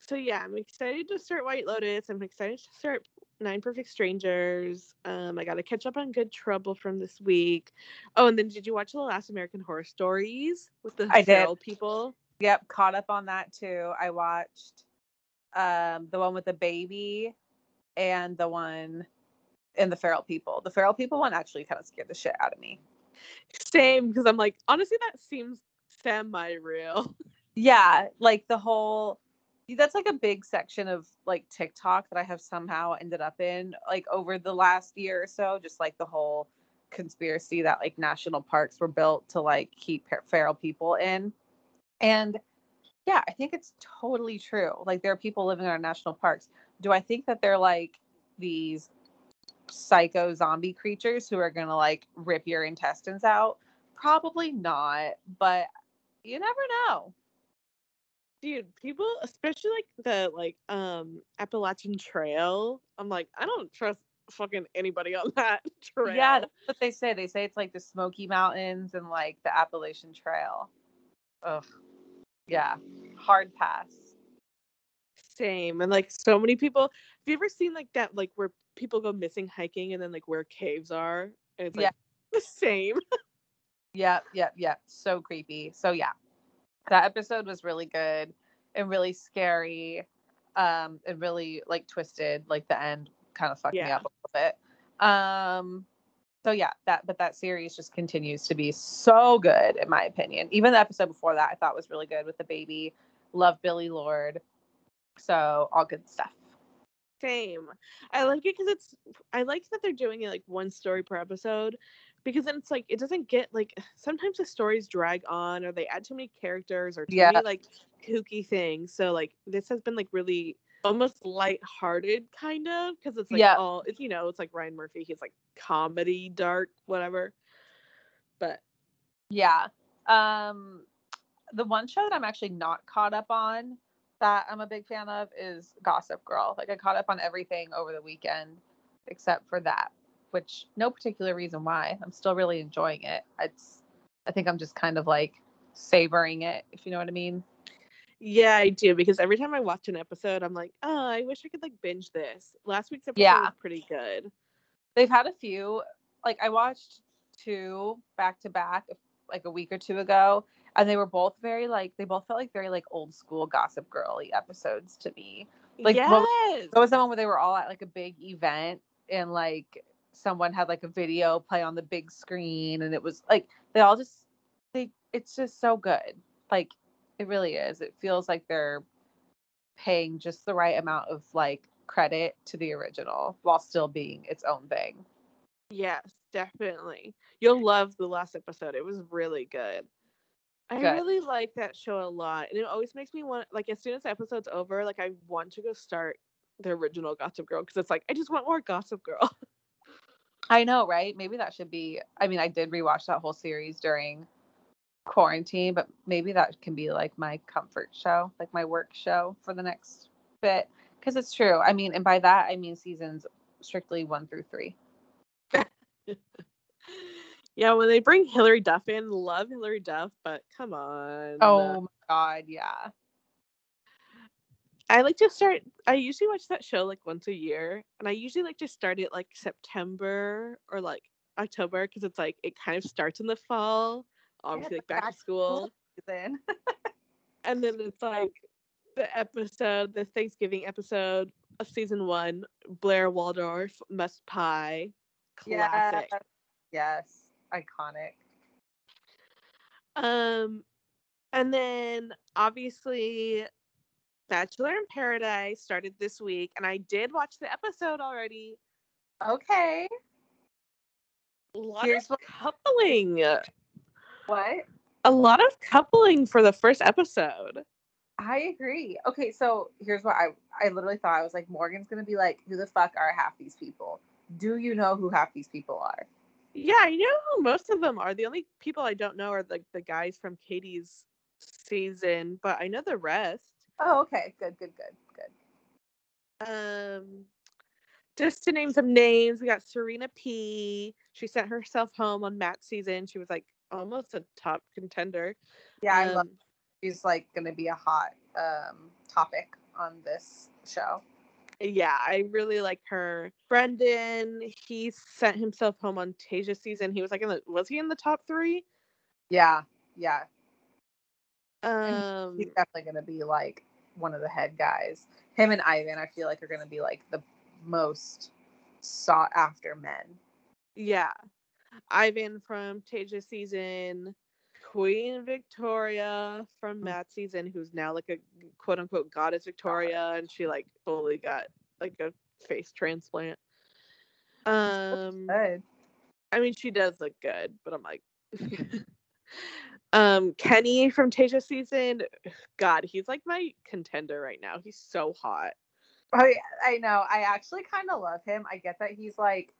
So yeah, I'm excited to start White Lotus. I'm excited to start Nine Perfect Strangers. Um, I got to catch up on Good Trouble from this week. Oh, and then did you watch the last American Horror Stories with the I did. feral people? Yep, caught up on that too. I watched um the one with the baby and the one in the feral people. The feral people one actually kind of scared the shit out of me. Same, because I'm like, honestly, that seems semi-real. Yeah, like the whole that's like a big section of like TikTok that I have somehow ended up in like over the last year or so, just like the whole conspiracy that like national parks were built to like keep feral people in. And yeah, I think it's totally true. Like there are people living in our national parks. Do I think that they're like these psycho zombie creatures who are going to like rip your intestines out? Probably not, but you never know. Dude, people, especially like the like um Appalachian Trail, I'm like, I don't trust fucking anybody on that trail. Yeah, that's what they say. They say it's like the Smoky Mountains and like the Appalachian Trail. Ugh. Yeah. Hard pass. Same. And like so many people have you ever seen like that like where people go missing hiking and then like where caves are? And it's like Yeah. the same. Yep, yep, yep. So creepy. So yeah. That episode was really good and really scary. Um, and really like twisted. Like the end kind of fucked me up a little bit. Um so yeah, that but that series just continues to be so good in my opinion. Even the episode before that I thought was really good with the baby. Love Billie Lourd. So all good stuff. Same. I like it because it's I like that they're doing it like one story per episode because then it's like it doesn't get like sometimes the stories drag on or they add too many characters or too Yeah. many like kooky things. So like this has been like really almost lighthearted kind of because it's like Yeah. all it's you know it's like Ryan Murphy he's like comedy dark whatever. But Yeah. Um the one show that I'm actually not caught up on that I'm a big fan of is Gossip Girl. Like I caught up on everything over the weekend except for that, which no particular reason why. I'm still really enjoying it. It's I think I'm just kind of like savoring it, if you know what I mean. yeah, I do because every time I watch an episode I'm like, oh, I wish I could like binge this. Last week's episode Yeah. was pretty good. They've had a few like I watched two back to back like a week or two ago and they were both very like they both felt like very like old school gossip girly episodes to me. Like, yes. what There was the one where they were all at like a big event and like someone had like a video play on the big screen and it was like they all just they it's just so good. Like it really is. It feels like they're paying just the right amount of like credit to the original while still being its own thing. Yes, definitely. You'll love the last episode. It was really good. I Good. really like that show a lot. And it always makes me want like as soon as the episode's over, like I want to go start the original Gossip Girl because it's like I just want more Gossip Girl. I know, right? Maybe that should be I mean, I did rewatch that whole series during quarantine, but maybe that can be like my comfort show, like my work show for the next bit. Because it's true. I mean, and by that I mean seasons strictly one through three. yeah, when they bring Hilary Duff in, love Hilary Duff, but come on. Oh my god, yeah. I like to start I usually watch that show like once a year and I usually like to start it like September or like October because it's like it kind of starts in the fall, obviously like back, to school. Season. And then it's like the episode, the Thanksgiving episode of season one, Blair Waldorf, Must Pie. Classic. Yes. Yes. Iconic. Um and then obviously Bachelor in Paradise started this week and I did watch the episode already. Okay. A lot Here's of what- coupling. What? A lot of coupling for the first episode. I agree. Okay, so here's what I I literally thought I was like Morgan's gonna be like, who the fuck are half these people? Do you know who half these people are? Yeah, I know who most of them are. The only people I don't know are like the guys from Katie's season, but I know the rest. Oh, okay. Good, good, good, good. Um, just to name some names, we got Serena P. She sent herself home on Matt's season. She was like almost a top contender. Yeah, I love Um, she's like gonna be a hot um topic on this show. Yeah, I really like her. Brendan, he sent himself home on Tayshia season. He was like in the was he in the top three? Yeah, yeah. Um He's definitely gonna be like one of the head guys. Him and Ivan, I feel like are gonna be like the most sought after men. yeah. Ivan from Tayshia season, Queen Victoria from Mm. Matt season, who's now like a quote unquote goddess Victoria, and she like fully got like a face transplant. Um. I mean, she does look good, but I'm like, um, Kenny from Tayshia season, God, he's like my contender right now. He's so hot. Oh yeah, I know. I actually kind of love him. I get that he's like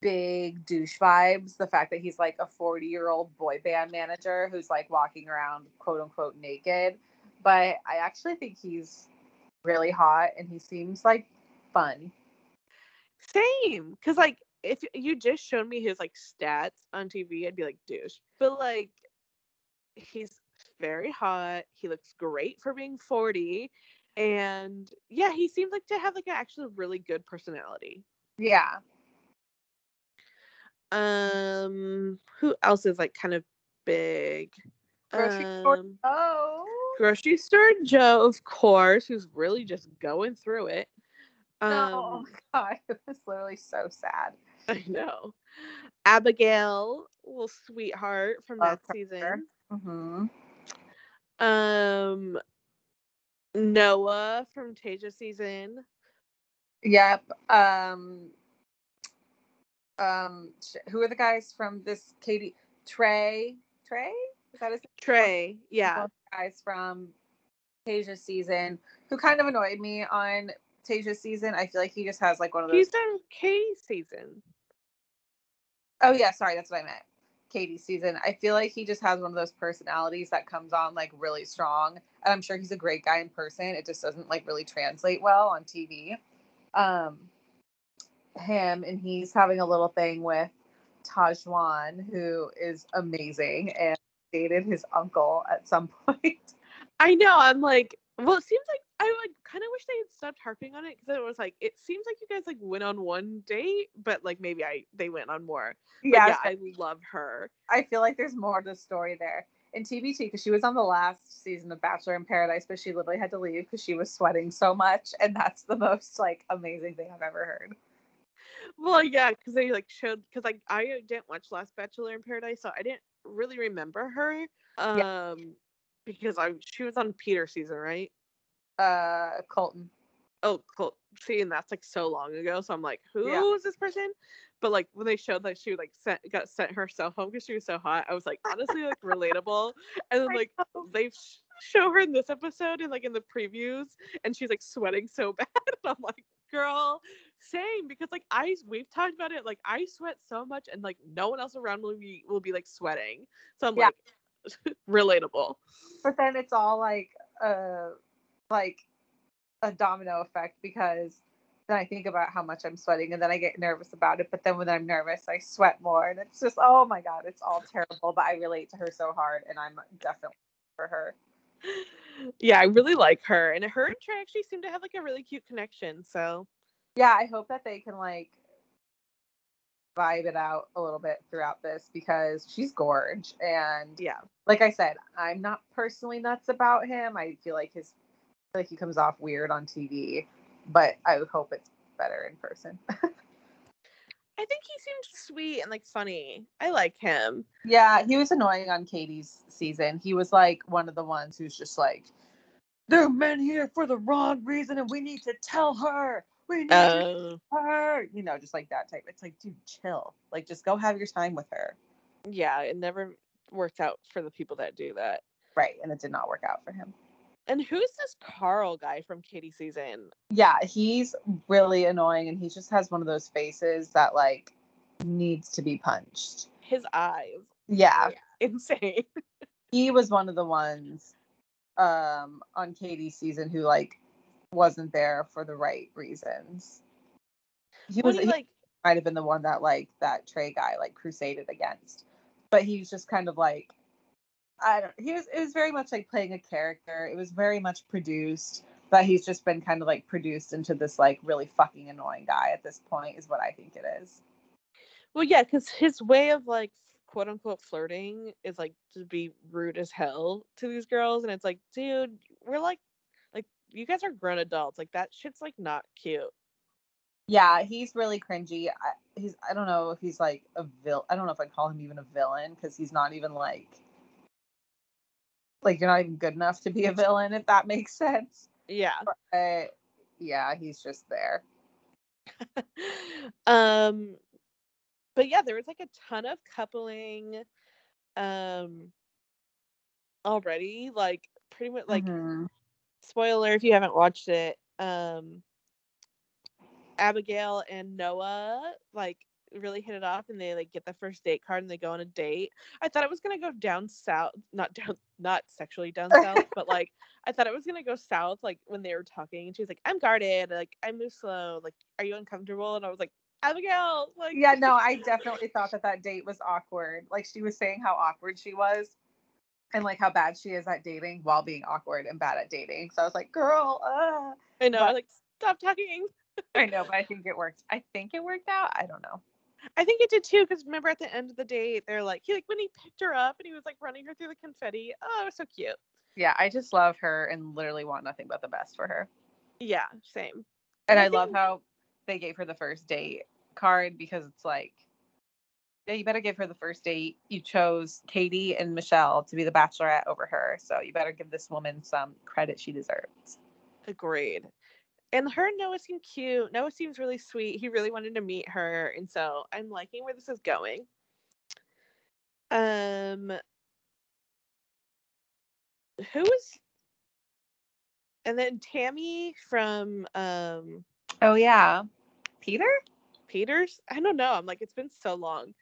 big douche vibes. The fact that he's like a 40 year old boy band manager who's like walking around quote unquote naked. But I actually think he's really hot and he seems like fun. Same, because like if you just showed me his like stats on TV, I'd be like douche. But like, he's very hot. He looks great for being 40. And yeah, he seems like to have like an actually really good personality. Yeah. Um, who else is like kind of big? Grocery store- Um, Oh. grocery store Joe, of course, who's really just going through it. Um, oh my god, it was literally so sad. I know. Abigail, little sweetheart from Love that her. season. Hmm Um, Noah from Tayshia season. Yep. Um. Um. Who are the guys from this? Katie Trey. Trey is that his Trey, yeah. guys from Tayshia season who kind of annoyed me on Tayshia season. I feel like he just has like one of those. He's done Katie season. Oh yeah, sorry, that's what I meant. Katie season. I feel like he just has one of those personalities that comes on like really strong, and I'm sure he's a great guy in person. It just doesn't like really translate well on TV. Um, him and he's having a little thing with Tahzjuan, who is amazing and dated his uncle at some point. I know. I'm like, well, it seems like I like kind of wish they had stopped harping on it because it was like, it seems like you guys like went on one date, but like maybe I they went on more. Yeah, yeah, I love her. I feel like there's more to the story there. In TBT, because she was on the last season of Bachelor in Paradise, but she literally had to leave because she was sweating so much, and that's the most like amazing thing I've ever heard. Well, yeah, because they like showed because like I didn't watch Last Bachelor in Paradise, so I didn't really remember her. Um, because I she was on Peter season, right? Uh, Colton. Oh, cool. See, and that's like so long ago. So I'm like, who is Yeah. this person? But like when they showed that she like sent got sent herself home because she was so hot, I was like honestly like relatable. And then like they sh- show her in this episode and like in the previews, and she's like sweating so bad. And I'm like, girl, same because like I we've talked about it. Like I sweat so much, and like no one else around will be will be like sweating. So I'm Yeah. like relatable. But then it's all like uh like a domino effect because then I think about how much I'm sweating and then I get nervous about it. But then when I'm nervous, I sweat more, and it's just oh my god, it's all terrible. But I relate to her so hard, and I'm definitely for her. Yeah, I really like her, and her and Trey actually seem to have like a really cute connection. So yeah, I hope that they can like vibe it out a little bit throughout this because she's gorge and yeah. like I said, I'm not personally nuts about him. I feel like his like he comes off weird on TV, but I would hope it's better in person. I think he seemed sweet and like funny. I like him. yeah, he was annoying on Katie's season. He was like one of the ones who's just like there are men here for the wrong reason and we need to tell her. We need to Uh, tell her. You know, just like that type. It's like, dude, chill. Like just go have your time with her. yeah, it never works out for the people that do that. Right. And it did not work out for him. And who's this Carl guy from Katie season? Yeah, he's really annoying and he just has one of those faces that like needs to be punched. His eyes. Yeah. Insane. He was one of the ones um on Katie's season who like wasn't there for the right reasons. He was he like? might have been the one that like that Trey guy like crusaded against. But he's just kind of like I don't he was it was very much like playing a character. It was very much produced, but he's just been kind of like produced into this like really fucking annoying guy at this point is what I think it is. Well, yeah, because his way of like quote unquote flirting is like to be rude as hell to these girls, and it's like, dude, we're like, like you guys are grown adults. Like that shit's like not cute. Yeah, he's really cringy. I, he's I don't know if he's like a vil. I don't know if I'd call him even a villain because he's not even like like you're not even good enough to be a villain if that makes sense. Yeah. But yeah, he's just there. um, but yeah, there was like a ton of coupling, um, already. Like pretty much like Mhm. spoiler if you haven't watched it um abigail and noah like really hit it off and they like get the first date card and they go on a date i thought it was to go down south not down not sexually down south but like i thought it was to go south like when they were talking and she was like i'm guarded like i move slow like are you uncomfortable and i was like abigail like yeah, no, I definitely thought that that date was awkward. Like she was saying how awkward she was, and like how bad she is at dating while being awkward and bad at dating. So I was like, girl, uh. i know but- like stop talking I know, but I think it worked. I think it worked out. I don't know. I think it did too, because remember at the end of the date, they're like, he like when he picked her up and he was like running her through the confetti. Oh, it was so cute. Yeah, I just love her and literally want nothing but the best for her. Yeah, same. And I I love how they gave her the first date card because it's like, yeah, you better give her the first date. You chose Katie and Michelle to be the bachelorette over her. So you better give this woman some credit she deserves. Agreed. And her and Noah seem cute. Noah seems really sweet. He really wanted to meet her, and so I'm liking where this is going. Um, who is? And then Tammy from um Oh, yeah. Peter? Peters. I don't know. I'm like, it's been so long.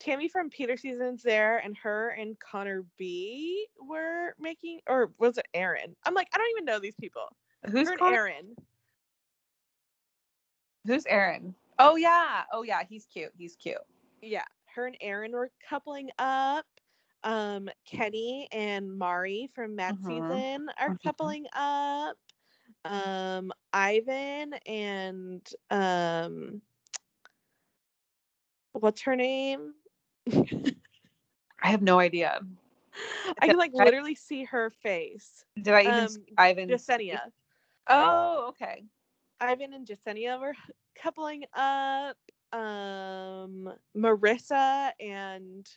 Tammy from Peter season's there, and her and Connor B were making, or was it Aaron? I'm like, I don't even know these people. Who's? Aaron. Who's Aaron? Oh, yeah. Oh, yeah. He's cute. He's cute. Yeah, her and Aaron were coupling up. Um, Kenny and Mari from Matt Mhm. season are Mhm. coupling up. Um, Ivan and um, what's her name? I have no idea. I can like I- literally see her face. Did I even Um, see Ivan's Jessenia. Oh, okay. Ivan and Jessenia were coupling up. Um, Marissa and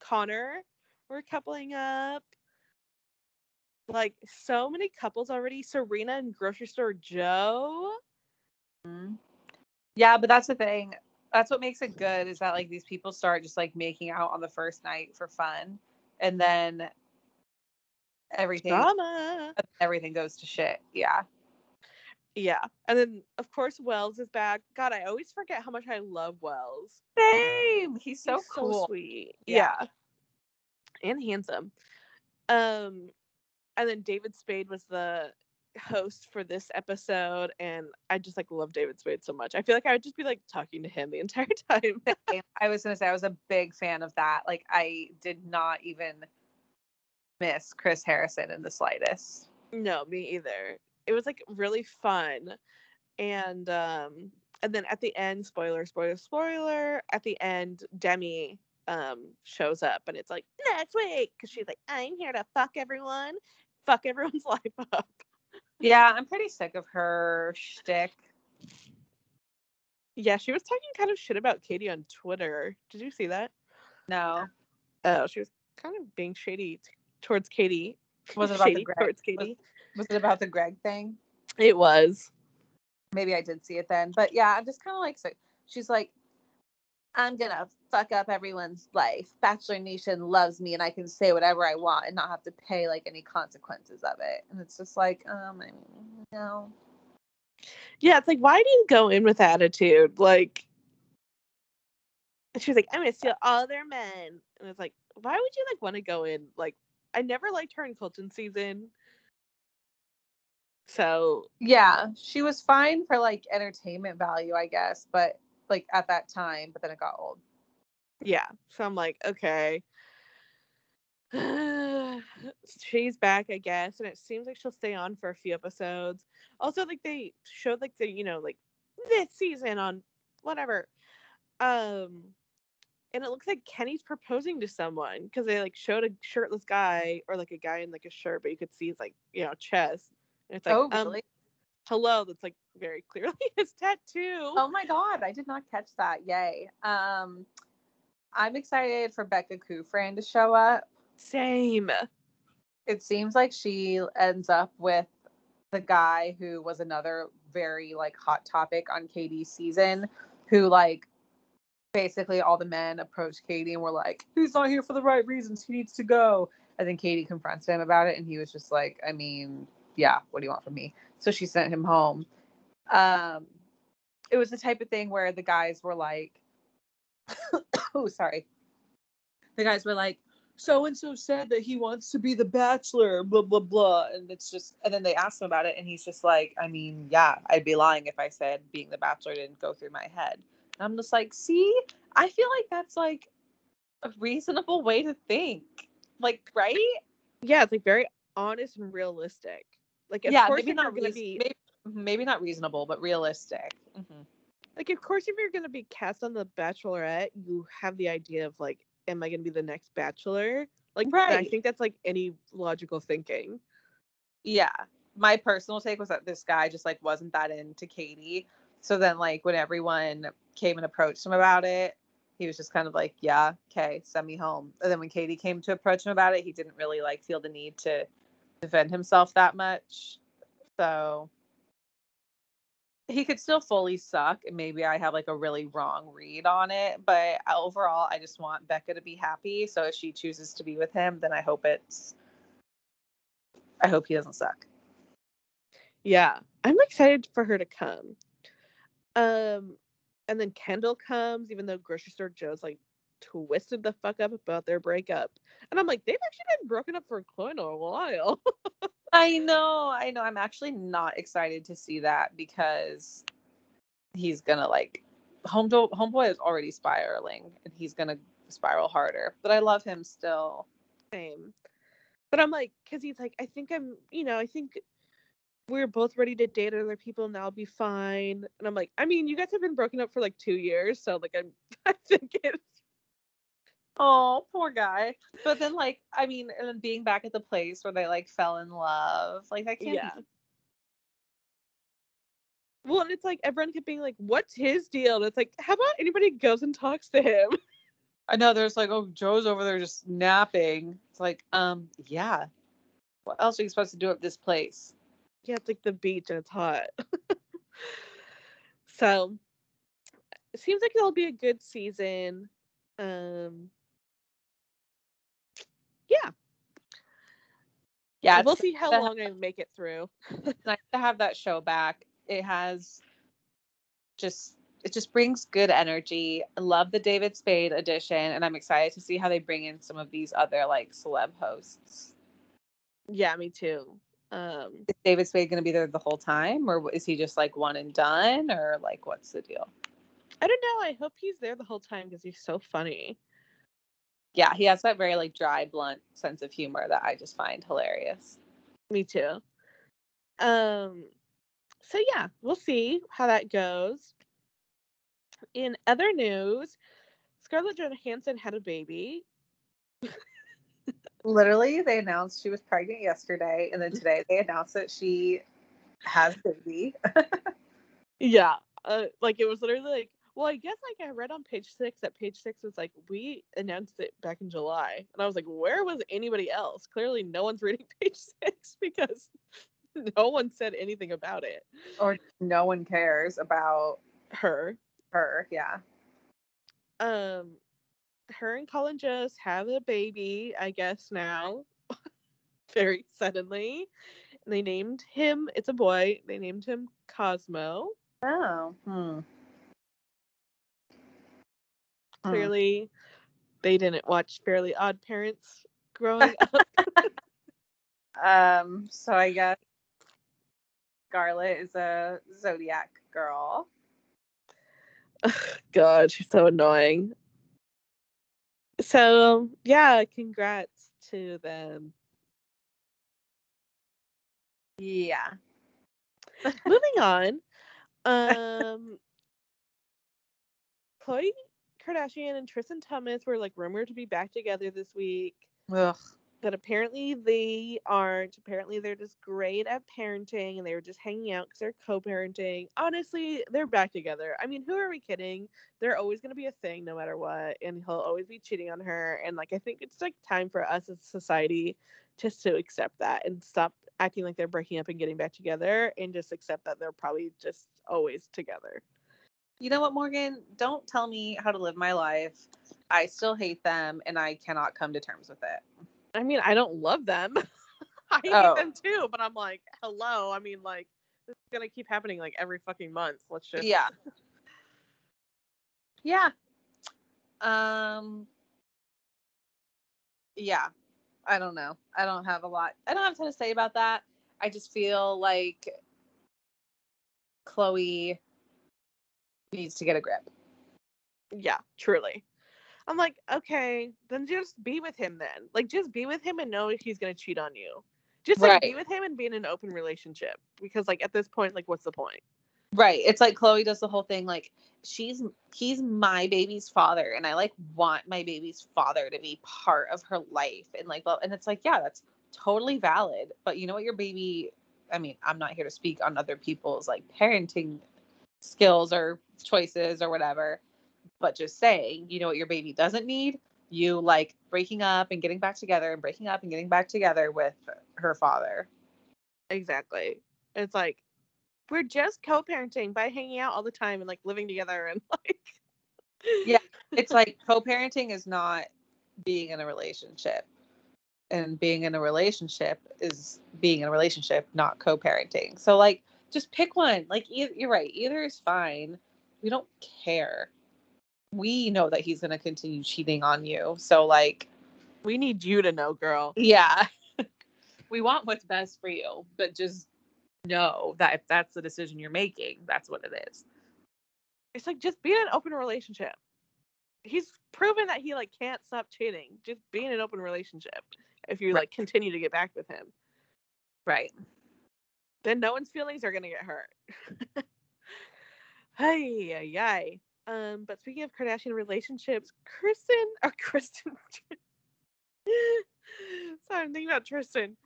Connor were coupling up. Like so many couples already. Serena and grocery store Joe. Mhm. Yeah, but that's the thing. That's what makes it good is that like these people start just like making out on the first night for fun, and then everything Drama. everything goes to shit. Yeah. Yeah. And then of course Wells is back. God, I always forget how much I love Wells. Same. He's so He's cool. sweet. Yeah. Yeah. And handsome. Um and then David Spade was the host for this episode and I just like love David Spade so much. I feel like I would just be like talking to him the entire time. I was gonna say I was a big fan of that. Like I did not even miss Chris Harrison in the slightest. no, me either. It was like really fun. And um and then at the end, spoiler, spoiler, spoiler, at the end, Demi um shows up and it's like next week because she's like, I'm here to fuck everyone, fuck everyone's life up. Yeah, I'm pretty sick of her shtick. Yeah, she was talking kind of shit about Katie on Twitter. Did you see that? No. Oh, she was kind of being shady t- towards Katie. Was it about the shady Greg- towards Katie? Was it about the Greg thing? It was. maybe I did see it then. But yeah, I'm just kind of like, so she's like, I'm gonna fuck up everyone's life. Bachelor Nation loves me, and I can say whatever I want and not have to pay like any consequences of it. And it's just like, um, I mean, no. Yeah, it's like, why do you go in with attitude? Like, she was like, I'm gonna steal all their men, and it's like, why would you like want to go in like I never liked her in Colton season. So Yeah, she was fine for like entertainment value, I guess, but like at that time, but then it got old. yeah. So I'm like, okay. She's back, I guess, and it seems like she'll stay on for a few episodes. Also, like they showed like the, you know, like this season on whatever. Um and it looks like Kenny's proposing to someone because they like showed a shirtless guy or like a guy in like a shirt, but you could see his like, you know, chest. And it's like, oh, um, really? hello, that's like very clearly his tattoo. Oh my god, I did not catch that. Yay. Um I'm excited for Becca Kufrin to show up. Same. It seems like she ends up with the guy who was another very like hot topic on Katie's season, who like basically all the men approached Katie and were like, He's not here for the right reasons, he needs to go. And then Katie confronts him about it and he was just like, I mean, yeah, what do you want from me? So she sent him home. Um it was the type of thing where the guys were like, oh, sorry. The guys were like, so and so said that he wants to be the bachelor, blah, blah, blah. And it's just, and then they asked him about it, and he's just like, I mean, yeah, I'd be lying if I said being the bachelor didn't go through my head. And I'm just like, see, I feel like that's like a reasonable way to think. Like, right? Yeah, it's like very honest and realistic. Like, of yeah, course, maybe you're not, gonna reas- be maybe, maybe not reasonable, but realistic. Mhm. like, of course, if you're gonna be cast on the Bachelorette, you have the idea of like, am I gonna be the next Bachelor? Like, and I think that's like any logical thinking. yeah my personal take was that this guy just like wasn't that into katie so then like when everyone came and approached him about it he was just kind of like yeah okay send me home and then when katie came to approach him about it he didn't really like feel the need to defend himself that much. So he could still fully suck maybe i have like a really wrong read on it but overall i just want becca to be happy. So if she chooses to be with him then i hope it's i hope he doesn't suck. Yeah, I'm excited for her to come. Um, and then Kendall comes, even though grocery store Joe's like twisted the fuck up about their breakup, and I'm like, they've actually been broken up for quite a while. I know, I know. I'm actually not excited to see that because he's gonna like homeboy. Homeboy is already spiraling, and he's gonna spiral harder. But I love him still. Same. But I'm like, because he's like, I think I'm, you know, I think we're both ready to date other people and I'll be fine. And I'm like, I mean, you guys have been broken up for like two years, so like I'm, I think it's Oh, poor guy. But then, like, I mean, and then being back at the place where they like fell in love, like that can't. yeah. Be- Well, and it's like everyone kept being like, "What's his deal?" And it's like, how about anybody goes and talks to him? I know there's like, oh, Joe's over there just napping. It's like, um, yeah. What else are you supposed to do at this place? Yeah, it's like the beach and it's hot. so it seems like it'll be a good season. Um, yeah, Yeah, we'll see how long I make it through. nice to have that show back. It has just it just brings good energy. I love the David Spade edition, and I'm excited to see how they bring in some of these other like celeb hosts. Yeah, me too. Um, Is David Spade going to be there the whole time, or is he just like one and done, or like what's the deal? I don't know. I hope he's there the whole time because he's so funny. Yeah, he has that very like dry, blunt sense of humor that I just find hilarious. Me too. Um, so yeah, we'll see how that goes. In other news, Scarlett Johansson had a baby. Literally, they announced she was pregnant yesterday, and then today they announced that she has a baby. Yeah. Uh, like it was literally like, well, I guess like I read on page six that page six was like, we announced it back in July. And I was like, where was anybody else? Clearly no one's reading page six because no one said anything about it. or no one cares about Her. her. Yeah. Um her and Colin just have a baby, I guess now. Very suddenly. And they named him, it's a boy, they named him Cosmo. Oh. Hmm. Hmm. Clearly they didn't watch Fairly Odd Parents growing up? Um, so I guess Scarlett is a zodiac girl. God, she's so annoying. So yeah, congrats to them. Yeah. Moving on. Um Chloe Kardashian and Tristan Thompson were like rumored to be back together this week. Ugh. But apparently they aren't. Apparently they're just great at parenting and they were just hanging out because they're co-parenting. Honestly, they're back together. I mean, who are we kidding? They're always gonna be a thing no matter what, and he'll always be cheating on her. And like I think it's like time for us as a society just to accept that and stop acting like they're breaking up and getting back together and just accept that they're probably just always together. You know what, Morgan? Don't tell me how to live my life. I still hate them and I cannot come to terms with it. I mean, I don't love them. I hate Oh. them too, but I'm like, hello. I mean, like, this is gonna keep happening like every fucking month. Let's just Yeah. Yeah. Um Yeah. I don't know. I don't have a lot. I don't have a ton to say about that. I just feel like Chloe needs to get a grip. yeah, truly. I'm like, okay, then just be with him then. Like, just be with him and know he's gonna cheat on you. Just like be with him and be in an open relationship because, like, at this point, like, what's the point? Right. It's like Chloe does the whole thing like she's he's my baby's father and I like want my baby's father to be part of her life and like well and it's like yeah, that's totally valid. But you know what your baby I mean, I'm not here to speak on other people's like parenting skills or choices or whatever, but just saying, you know what your baby doesn't need? You like breaking up and getting back together and breaking up and getting back together with her father. Exactly. It's like we're just co-parenting by hanging out all the time and like living together and like Yeah. it's like co-parenting is not being in a relationship and being in a relationship is being in a relationship not co-parenting so like just pick one like e- you're right either is fine we don't care we know that he's going to continue cheating on you so like we need you to know, girl. yeah we want what's best for you but just know that if that's the decision you're making that's what it is It's like just be in an open relationship. He's proven that he like can't stop cheating. Just be in an open relationship. If you Right. like continue to get back with him, right then no one's feelings are gonna get hurt. Hey, ay, ay. Um, but speaking of Kardashian relationships, Kristen or Kristen. Sorry, I'm thinking about Tristan.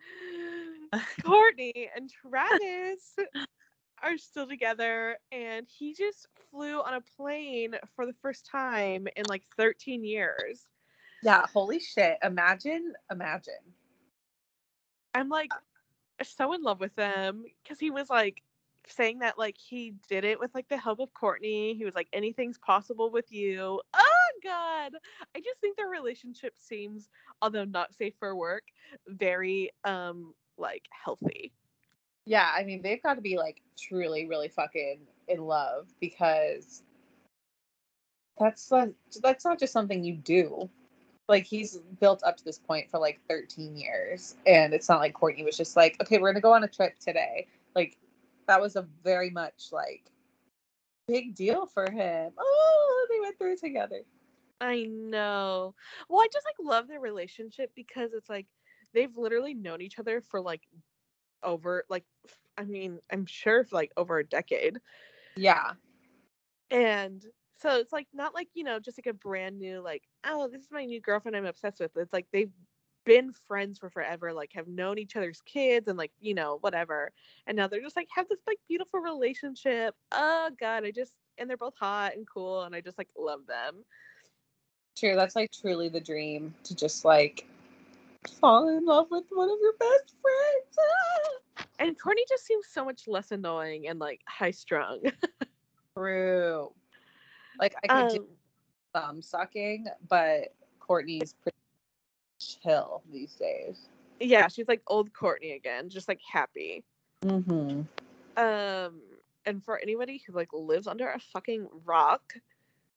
Kourtney and Travis are still together, and he just flew on a plane for the first time in like 13 years. yeah holy shit imagine imagine I'm like so in love with them because he was like saying that like he did it with like the help of Kourtney. He was like anything's possible with you. Oh god. I just think their relationship seems although not safe for work very um like healthy. Yeah, I mean they've got to be like truly, really fucking in love because that's that's not just something you do. Like he's built up to this point for like 13 years, and it's not like Kourtney was just like, okay, we're gonna go on a trip today. Like that was a very much like big deal for him. Oh, they went through it together. I know. Well, I just like love their relationship because it's like they've literally known each other for like over like i mean, I'm sure for like over a decade. Yeah, And so it's like not like, you know, just like a brand new like, oh, this is my new girlfriend I'm obsessed with. It's like they've been friends for forever, like have known each other's kids and like, you know, whatever. And now they're just like have this like beautiful relationship. Oh god, I just and they're both hot and cool and I just like love them. true. That's like truly the dream to just like fall in love with one of your best friends. Ah! And Kourtney just seems so much less annoying and like high strung. True. Like I could do Um, thumb sucking, but Kourtney's pretty chill these days. yeah, she's like old Kourtney again, just like happy. Mm-hmm. Um, and for anybody who like lives under a fucking rock,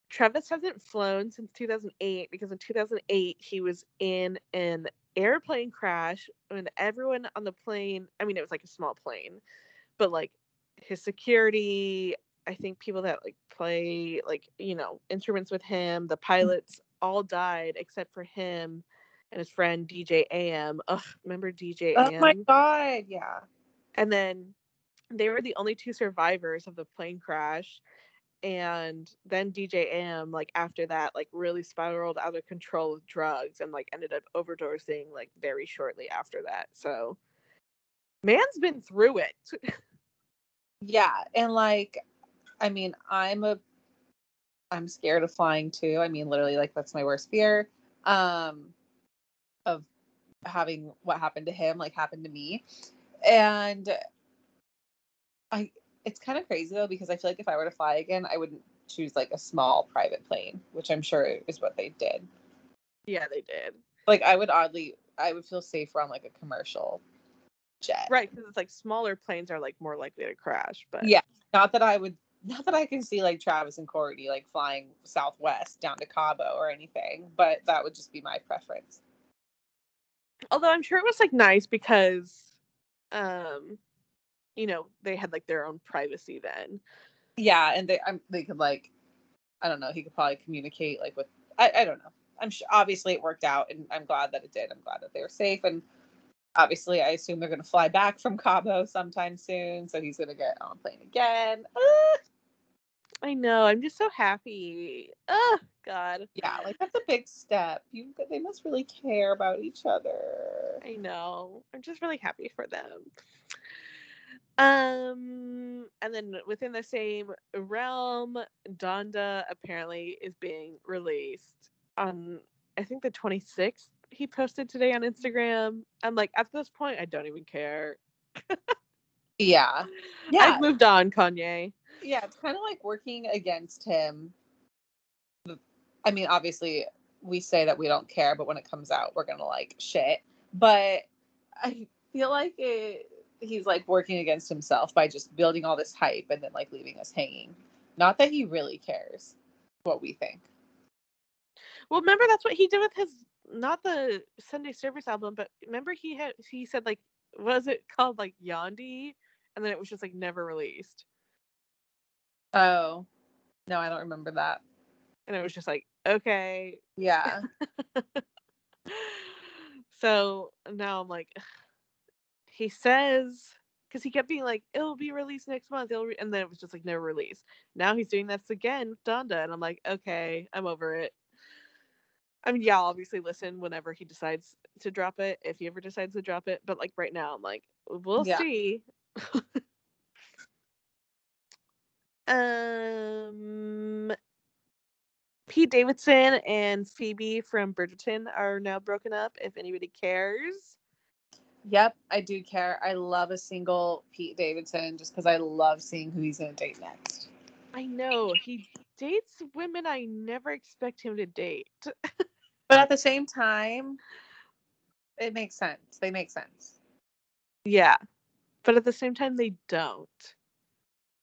Travis hasn't flown since 2008 because in 2008 he was in an airplane crash and everyone on the plane, I mean, it was like a small plane, but like his security, I think people that like play like, you know, instruments with him, the mm. pilots all died except for him and his friend DJ AM. Ugh, remember DJ Oh my god, yeah. And then they were the only two survivors of the plane crash. And then DJ AM, like after that, like really spiraled out of control with drugs and like ended up overdosing like very shortly after that. So man's been through it. Yeah, and like I mean, I'm a I'm scared of flying too. I mean, literally like that's my worst fear um of having what happened to him like happened to me. And I it's kind of crazy though because I feel like if I were to fly again, I wouldn't choose like a small private plane, which I'm sure is what they did. yeah, they did. Like I would oddly I would feel safer on like a commercial jet. Right, because it's like smaller planes are like more likely to crash. But Yeah. Not that I would not that I can see like Travis and Kourtney like flying southwest down to Cabo or anything, but that would just be my preference. although I'm sure it was like nice because um you know, they had like their own privacy then. Yeah, and they I'm, they could like I don't know, he could probably communicate like with I, I don't know. I'm sure obviously it worked out and I'm glad that it did. I'm glad that they were safe and obviously I assume they're gonna fly back from Cabo sometime soon, so he's gonna get on a plane again. Ah! I know. I'm just so happy. Oh God. yeah, like that's a big step. You they must really care about each other. I know. I'm just really happy for them. Um, and then within the same realm, Donda apparently is being released on I think the 26th. He posted today on Instagram. I'm like, at this point, I don't even care. Yeah. Yeah. I've moved on, Kanye. yeah, it's kind of like working against him. I mean, obviously, we say that we don't care, but when it comes out, we're gonna like shit. But I feel like it, he's like working against himself by just building all this hype and then like leaving us hanging. Not that he really cares what we think. Well, remember that's what he did with his not the Sunday Service album, but remember he had he said like was it called like Yandhi, and then it was just like never released, Oh, no, I don't remember that. and it was just like okay. Yeah, so now I'm like, he says because he kept being like it'll be released next month, it'll re-, and then it was just like never released. Now he's doing this again, with Donda, and I'm like, okay, I'm over it. I mean, yeah, I'll obviously listen whenever he decides to drop it, if he ever decides to drop it. But like right now, I'm like, we'll Yeah. see. um, Pete Davidson and Phoebe from Bridgerton are now broken up. If anybody cares, yep, I do care. I love a single Pete Davidson just because I love seeing who he's gonna date next. I know he dates women I never expect him to date. But at the same time, it makes sense. They make sense. Yeah, but at the same time, they don't.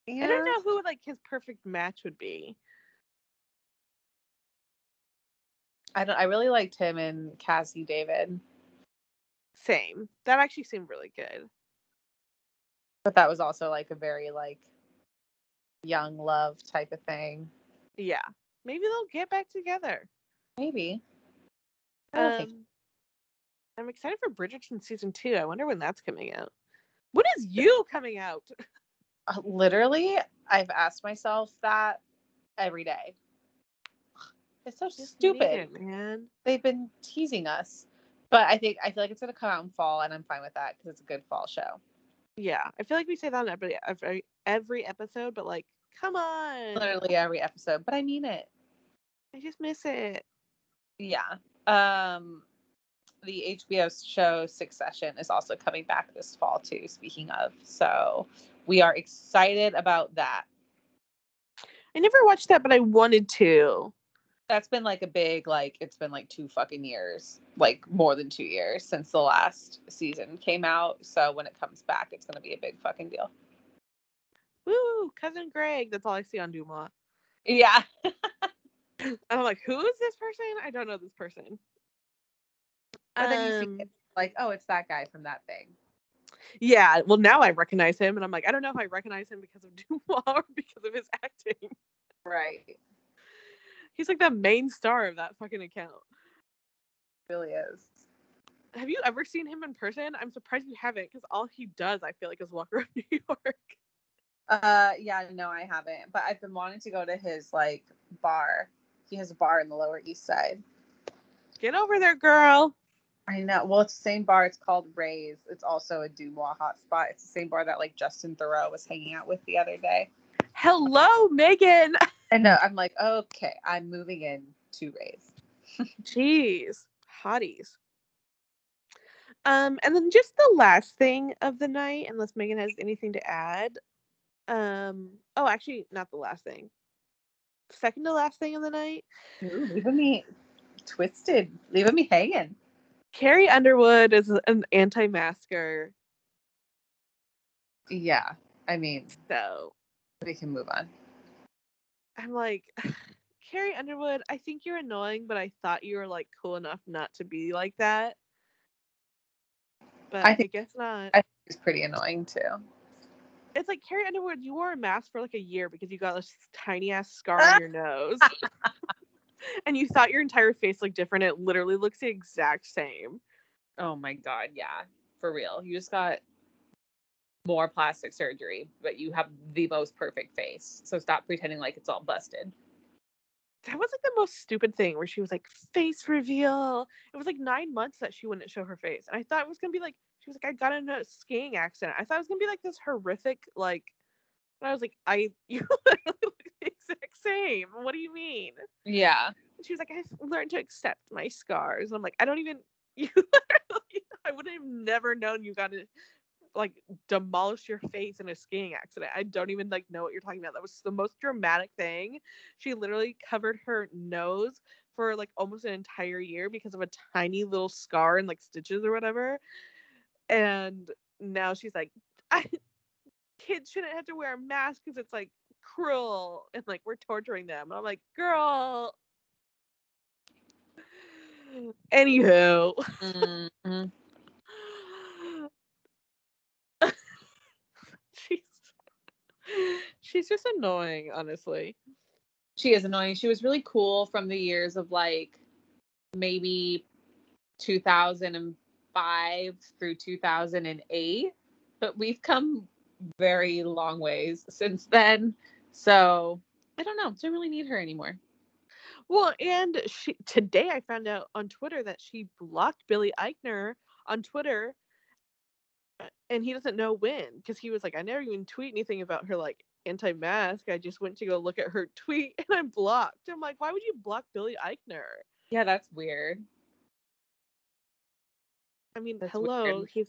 Yeah. I don't know who like his perfect match would be. I don't. I really liked him and Cassie David, Same. That actually seemed really good. but that was also like a very like young love type of thing. Yeah. Maybe they'll get back together. Maybe. I don't think. Um, I'm excited for Bridgerton season two. I wonder when that's coming out. When is you coming out? Uh, literally, I've asked myself that every day. It's so Just stupid. it, man. They've been teasing us, but I think I feel like it's gonna come out in fall, and I'm fine with that because it's a good fall show. Yeah, I feel like we say that on every every every episode, but like, come on, Literally every episode, but I mean it. I just miss it. Yeah. Um the HBO show Succession is also coming back this fall too, speaking of. So we are excited about that. I never watched that, but I wanted to. That's been like a big like it's been like two fucking years, like more than 2 years since the last season came out. So when it comes back, it's going to be a big fucking deal. Woo, cousin Greg. That's all I see on DeuxMoi. Yeah. And I'm like, who is this person? I don't know this person. But then you see Um, it, like, oh, it's that guy from that thing. Yeah, well now I recognize him, and I'm like, I don't know if I recognize him because of DeuxMoi or because of his acting. Right. He's like the main star of that fucking account. really is. Have you ever seen him in person? I'm surprised you haven't, because all he does, I feel like, is walk around New York. Uh yeah, no, I haven't. But I've been wanting to go to his like bar. He has a bar in the Lower East Side. Get over there, girl. I know. Well, it's the same bar. It's called Ray's. It's also a DeuxMoi hotspot. It's the same bar that like Justin Theroux was hanging out with the other day. Hello, Megan. I know. I'm like, okay, I'm moving in to Ray's. Jeez, hotties. Um, and then just the last thing of the night, unless Megan has anything to add. Um, oh, actually, not the last thing. Second to last thing of the night. Ooh, leaving me twisted, leaving me hanging. Carrie Underwood is an anti-masker, Yeah, I mean, so we can move on. I'm like, Carrie Underwood, I think you're annoying, but I thought you were like cool enough not to be like that. But I I, think- guess not. I- think It's pretty annoying too. It's like Carrie Underwood, you wore a mask for like a year because you got this tiny ass scar on your nose. and you thought your entire face looked different. It literally looks the exact same. Oh my god, yeah, for real. You just got more plastic surgery, but you have the most perfect face. So stop pretending like it's all busted. That was like the most stupid thing where she was like, face reveal. It was like nine months that she wouldn't show her face. And I thought it was gonna be like she was like, I got in a skiing accident. I thought it was gonna be like this horrific, like and I was like, I you literally look the exact same. What do you mean? Yeah. And she was like, I've learned to accept my scars. And I'm like, I don't even you literally I wouldn't have never known you got to like demolish your face in a skiing accident. I don't even like know what you're talking about. That was the most dramatic thing. She literally covered her nose for like almost an entire year because of a tiny little scar and like stitches or whatever. And now she's like, I, kids shouldn't have to wear a mask because it's like cruel and like we're torturing them. And I'm like, girl. Anywho, Mhm. she's she's just annoying, honestly. She is annoying. She was really cool from the years of like maybe 2005 through 2008, but we've come very long ways since then. So I don't know. Don't really need her anymore. Well, and she today I found out on Twitter that she blocked Billy Eichner on Twitter, uh, and he doesn't know when because he was like, I never even tweet anything about her like anti-mask. I just went to go look at her tweet and I'm blocked. I'm like, why would you block Billy Eichner? Yeah, that's weird. I mean, That's hello, weird. he's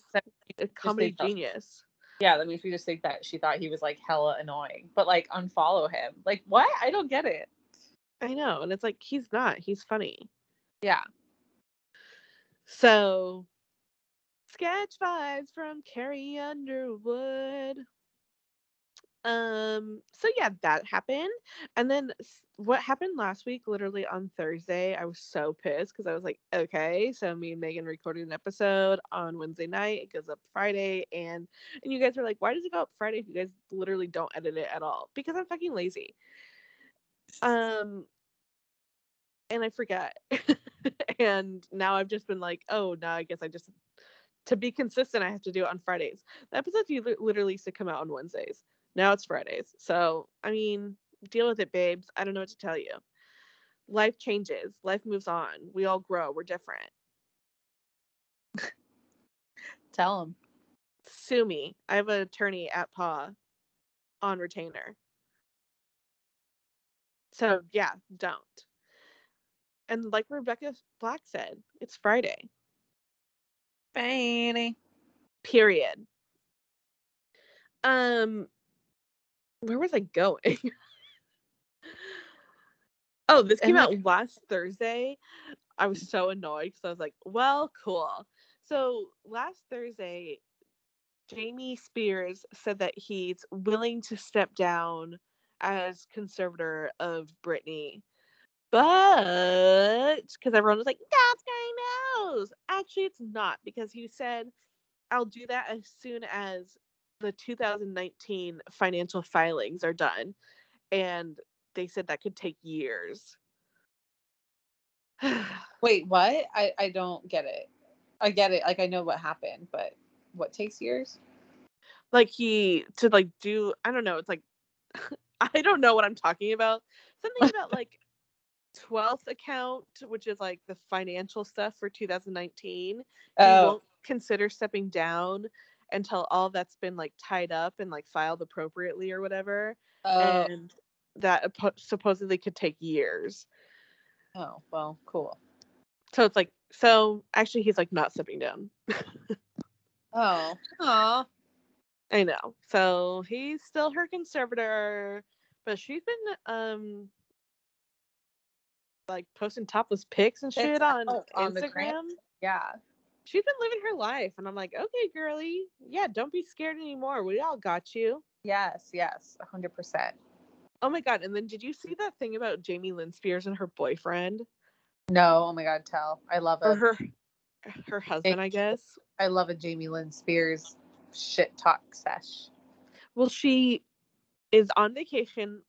a comedy genius. Yeah, that makes me just think that she thought he was like hella annoying, but like unfollow him. Like, what? I don't get it. I know, and it's like he's not. He's funny. Yeah. So, sketch vibes from Carrie Underwood. Um, so yeah, that happened. And then what happened last week, literally on Thursday, I was so pissed because I was like, okay, so me and Megan recorded an episode on Wednesday night. It goes up Friday, and and you guys were like, why does it go up Friday if you guys literally don't edit it at all? Because I'm fucking lazy. Um and I forget. and now I've just been like, oh, now I guess I just to be consistent, I have to do it on Fridays. The episodes you literally used to come out on Wednesdays. Now it's Fridays. So I mean, deal with it, babes. I don't know what to tell you. Life changes. Life moves on. We all grow. We're different. Tell him. Sue me. I have an attorney at PAW on retainer. So yeah, don't. And like Rebecca Black said, it's Friday. Fanny. period um where was i going oh this came And, out last thursday i was so annoyed because i was like well cool so last thursday jamie spears said that he's willing to step down as conservator of Britney. But because everyone was like, that's Gary knows. actually, it's not because he said, I'll do that as soon as the 2019 financial filings are done. And they said that could take years. Wait, what? I I don't get it. I get it. Like I know what happened, but what takes years? like he to like do I don't know, it's like I don't know what I'm talking about. Something about like 12th account, which is like the financial stuff for 2019. He Oh, won't consider stepping down until all that's been like tied up and like filed appropriately or whatever. oh, And that supposedly could take years. oh, well, cool. So it's like, so actually, he's like not stepping down. Oh, oh, I know. So he's still her conservator, but she's been um like posting topless pics and shit Pics, on oh, on Instagram. gram? yeah. She's been living her life, and I'm like, okay, girly, yeah, don't be scared anymore. We all got you. Yes, yes, a hundred percent. Oh my god! And then did you see that thing about Jamie Lynn Spears and her boyfriend No, oh my god, tell. I love or it. her her husband? I guess. I love a Jamie Lynn Spears shit talk sesh. Well, she is on vacation.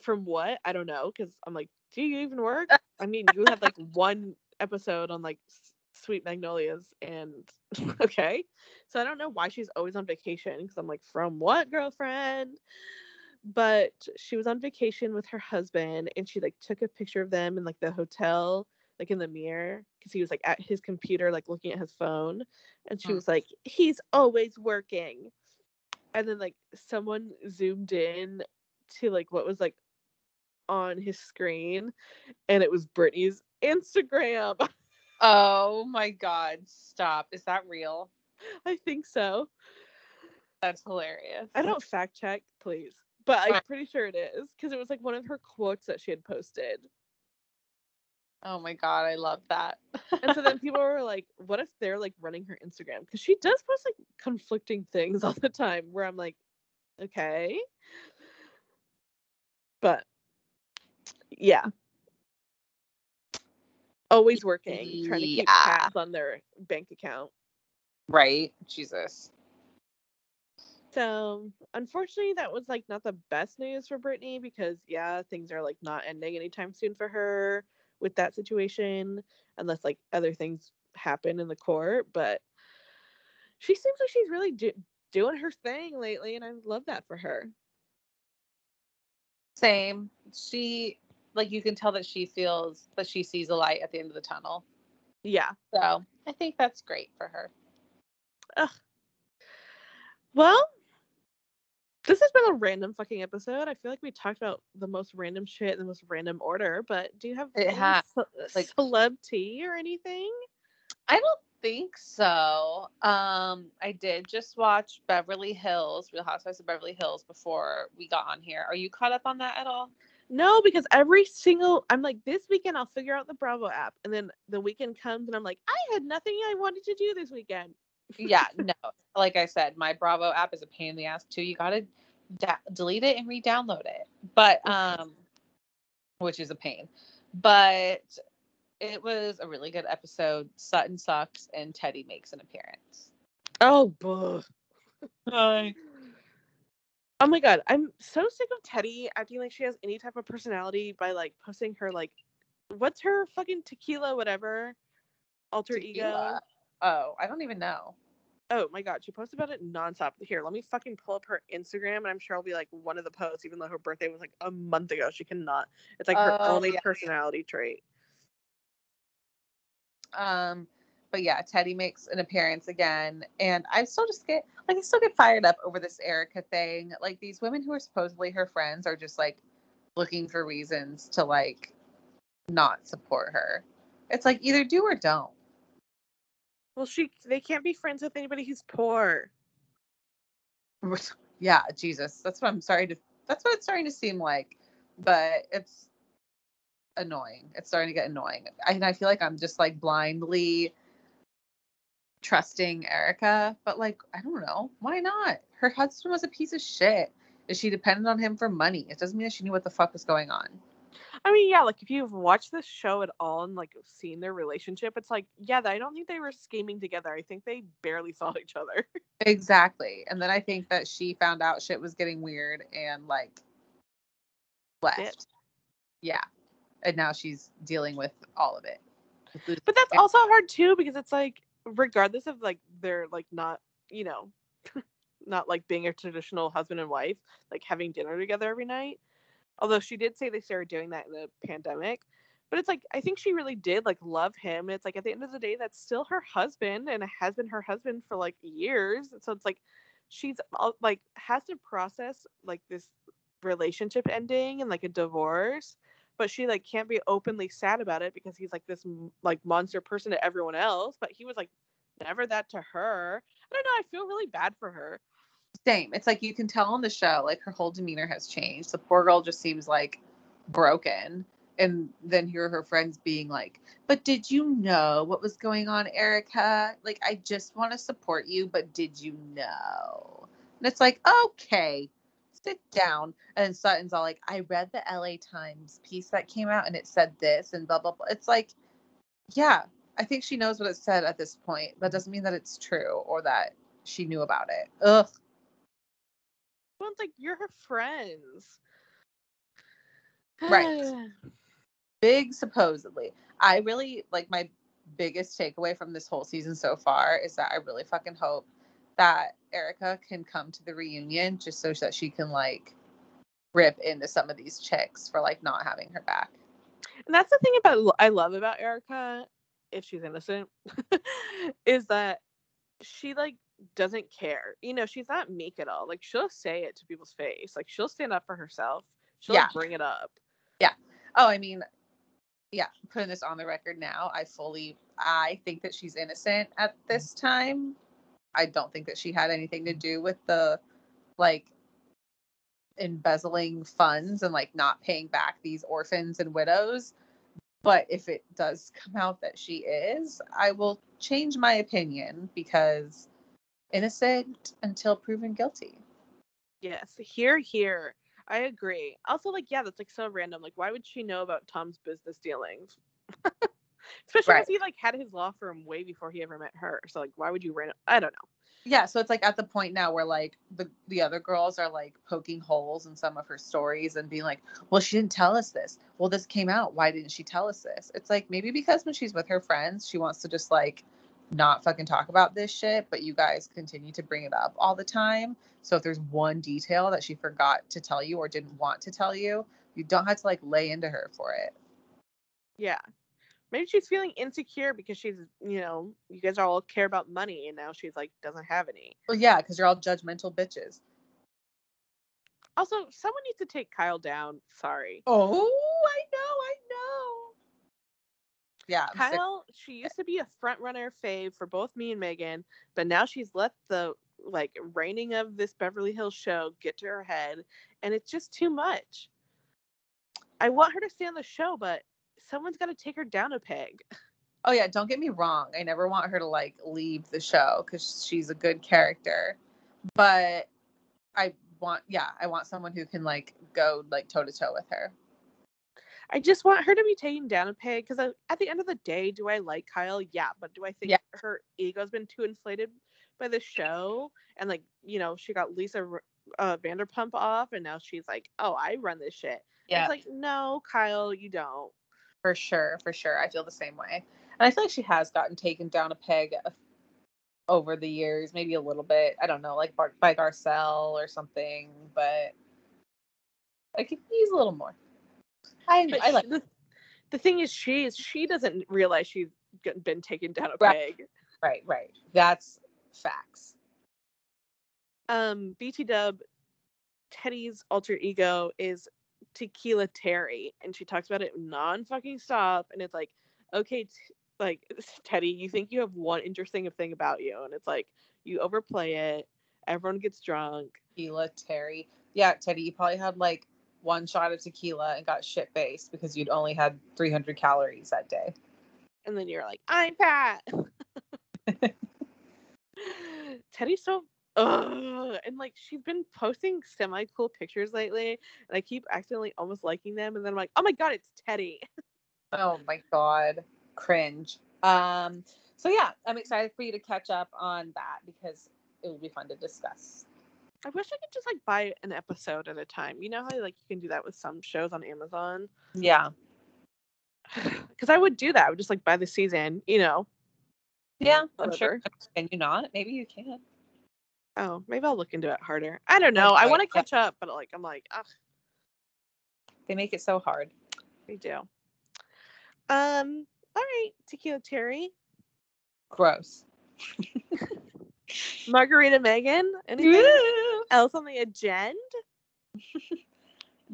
From what I don't know, because I'm like, do you even work? I mean, you had like one episode on like Sweet Magnolias, and okay, so I don't know why she's always on vacation. Because I'm like, from what, girlfriend? But she was on vacation with her husband, and she like took a picture of them in like the hotel, like in the mirror, because he was like at his computer, like looking at his phone, and she was like, he's always working and then like someone zoomed in to like what was like on his screen and it was Britney's Instagram. Oh my god, stop. Is that real? I think so. That's hilarious. I don't fact check, please. But I'm pretty sure it is because it was like one of her quotes that she had posted. Oh my god, I love that. And so then people were like, what if they're like running her Instagram? Because she does post like conflicting things all the time where I'm like, okay. But yeah. Always working, trying to keep Yeah. tabs on their bank account. right? Jesus. So unfortunately that was like not the best news for Britney because yeah, things are like not ending anytime soon for her with that situation unless like other things happen in the court. But she seems like she's really do- doing her thing lately, and I love that for her. Same. She like you can tell that she feels that she sees a light at the end of the tunnel. Yeah. So I think that's great for her. Ugh. Well, this has been a random fucking episode. I feel like we talked about the most random shit in the most random order. But do you have It any has, ce- like- celeb tea or anything? I don't think so. Um, I did just watch Beverly Hills, Real Housewives of Beverly Hills before we got on here. Are you caught up on that at all? No, because every single I'm like this weekend I'll figure out the Bravo app, and then the weekend comes and I'm like I had nothing I wanted to do this weekend. yeah, no. Like I said, my Bravo app is a pain in the ass too. You gotta da- delete it and re-download it, but um, which is a pain. But it was a really good episode. Sutton sucks and Teddi makes an appearance. Oh, buh. Hi. Oh my god, I'm so sick of Teddi acting like she has any type of personality by like posting her like, what's her fucking tequila whatever, alter ego. Oh, I don't even know. Oh my god, she posted about it nonstop. Here, let me fucking pull up her Instagram, and I'm sure I'll be like one of the posts, even though her birthday was like a month ago. She cannot. It's like her Oh, only yeah. personality trait. Um, but yeah, Teddi makes an appearance again, and I still just get like I still get fired up over this Erika thing. Like these women who are supposedly her friends are just like looking for reasons to like not support her. It's like either do or don't. Well, she they can't be friends with anybody who's poor. yeah, Jesus. That's what I'm sorry to that's what it's starting to seem like. But it's annoying. It's starting to get annoying. And I feel like I'm just like blindly trusting Erika. But like, I don't know. Why not? Her husband was a piece of shit. Is she dependent on him for money? It doesn't mean that she knew what the fuck was going on. I mean, yeah, like if you've watched this show at all and like seen their relationship, it's like, yeah, I don't think they were scheming together. I think they barely saw each other. Exactly. And then I think that she found out shit was getting weird and like left. Yeah. And now she's dealing with all of it. But that's also hard too because it's like, regardless of like they're like not, you know, not like being a traditional husband and wife, like having dinner together every night. Although she did say they started doing that in the pandemic. But it's like I think she really did like love him. And it's like at the end of the day, that's still her husband and has been her husband for like years. So it's like she's like has to process like this relationship ending and like a divorce but she like can't be openly sad about it because he's like this like monster person to everyone else but he was like never that to her i don't know i feel really bad for her Same. It's like you can tell on the show, like her whole demeanor has changed. The poor girl just seems like broken. And then hear her friends being like, But did you know what was going on, Erika? Like, I just want to support you, but did you know? And it's like, Okay, sit down. And Sutton's all like, I read the LA Times piece that came out and it said this and blah, blah, blah. It's like, Yeah, I think she knows what it said at this point. That doesn't mean that it's true or that she knew about it. Ugh. well it's like you're her friends Right. big supposedly. I really like my biggest takeaway from this whole season so far is that I really fucking hope that Erika can come to the reunion just so that she can like rip into some of these chicks for like not having her back. And that's the thing about I love about Erika, if she's innocent, is that she like doesn't care. You know, she's not meek at all. Like she'll say it to people's face. Like she'll stand up for herself. She'll like, bring it up. Yeah. Oh, I mean, yeah, putting this on the record now, I fully I think that she's innocent at this mm. time. I don't think that she had anything to mm. do with the like embezzling funds and like not paying back these orphans and widows. But if it does come out that she is, I will change my opinion because innocent until proven guilty. Yes. Here, here. I agree. Also, like, yeah, that's like so random. Like, why would she know about Tom's business dealings? Especially Right. because he like had his law firm way before he ever met her. So like, why would you random? I don't know. Yeah, so it's like at the point now where like the the other girls are like poking holes in some of her stories and being like, "Well, she didn't tell us this. Well, this came out. Why didn't she tell us this?" It's like maybe because when she's with her friends, she wants to just like not fucking talk about this shit, but you guys continue to bring it up all the time. So if there's one detail that she forgot to tell you or didn't want to tell you, you don't have to like lay into her for it. Yeah. Maybe she's feeling insecure because she's, you know, you guys all care about money and now she's like doesn't have any. Well, yeah, because you're all judgmental bitches. Also, someone needs to take Kyle down. Sorry. Oh, I know, I know. Yeah, I'm sick- Kyle, she used to be a front runner fave for both me and Megan, but now she's let the like reigning of this Beverly Hills show get to her head, and it's just too much. I want her to stay on the show, but someone's got to take her down a peg. Oh yeah, don't get me wrong. I never want her to like leave the show because she's a good character. But I want, yeah, I want someone who can like go like toe to toe with her. I just want her to be taken down a peg because at the end of the day, do I like Kyle? Yeah, but do I think Yeah. her ego's been too inflated by the show? And like, you know, she got Lisa uh, Vanderpump off, and now she's like, "Oh, I run this shit." Yeah. It's like, no, Kyle, you don't. For sure, for sure. I feel the same way, and I feel like she has gotten taken down a peg over the years, maybe a little bit. I don't know, like Bar- by Garcelle or something, but I could use a little more. I But I like the, the thing is, she is she doesn't realize she's been taken down a Right. peg. right, right. That's facts. Um, BT Dub, Teddi's alter ego is Tequila Terry, and she talks about it non fucking stop, and it's like, okay, t- like Teddi, you think you have one interesting thing about you, and it's like you overplay it. Everyone gets drunk, tequila, Terry. Yeah, Teddi, you probably had like one shot of tequila and got shit faced because you'd only had 300 calories that day. and then you're like, I'm fat. Teddi's so ugh. And like she's been posting semi cool pictures lately, and I keep accidentally almost liking them, and then I'm like, oh my god, it's Teddi. Oh my god, cringe. Um, so yeah, I'm excited for you to catch up on that because it will be fun to discuss. I wish I could just like buy an episode at a time. You know how like you can do that with some shows on Amazon? Yeah. Because I would do that. I would just like buy the season, you know. Yeah, I'm sure. Can you not? Maybe you can. Oh, maybe I'll look into it harder. I don't know. I want to catch up, but like I'm like, ugh, They make it so hard. they do. Um, all right, Tequila Terry, Gross. Margarita Megan, anything else on the agenda?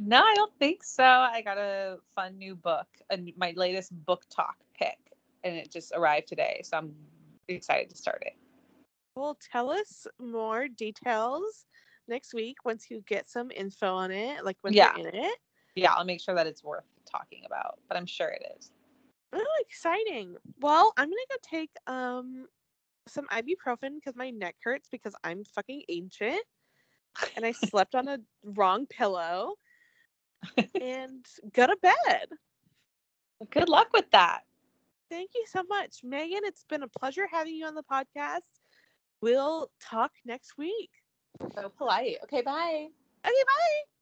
No, I don't think so. I got a fun new book, a, n- my latest book talk pick, and it just arrived today. So I'm excited to start it. Well, tell us more details next week once you get some info on it, like when Yeah. you're in it. Yeah, I'll make sure that it's worth talking about, but I'm sure it is. Oh, exciting. Well, I'm gonna go take um some ibuprofen because my neck hurts because I'm fucking ancient and I slept on a wrong pillow and go to bed. Good luck with that. Thank you so much, Megan. It's been a pleasure having you on the podcast. We'll talk next week. So polite. Okay, bye. Okay, bye.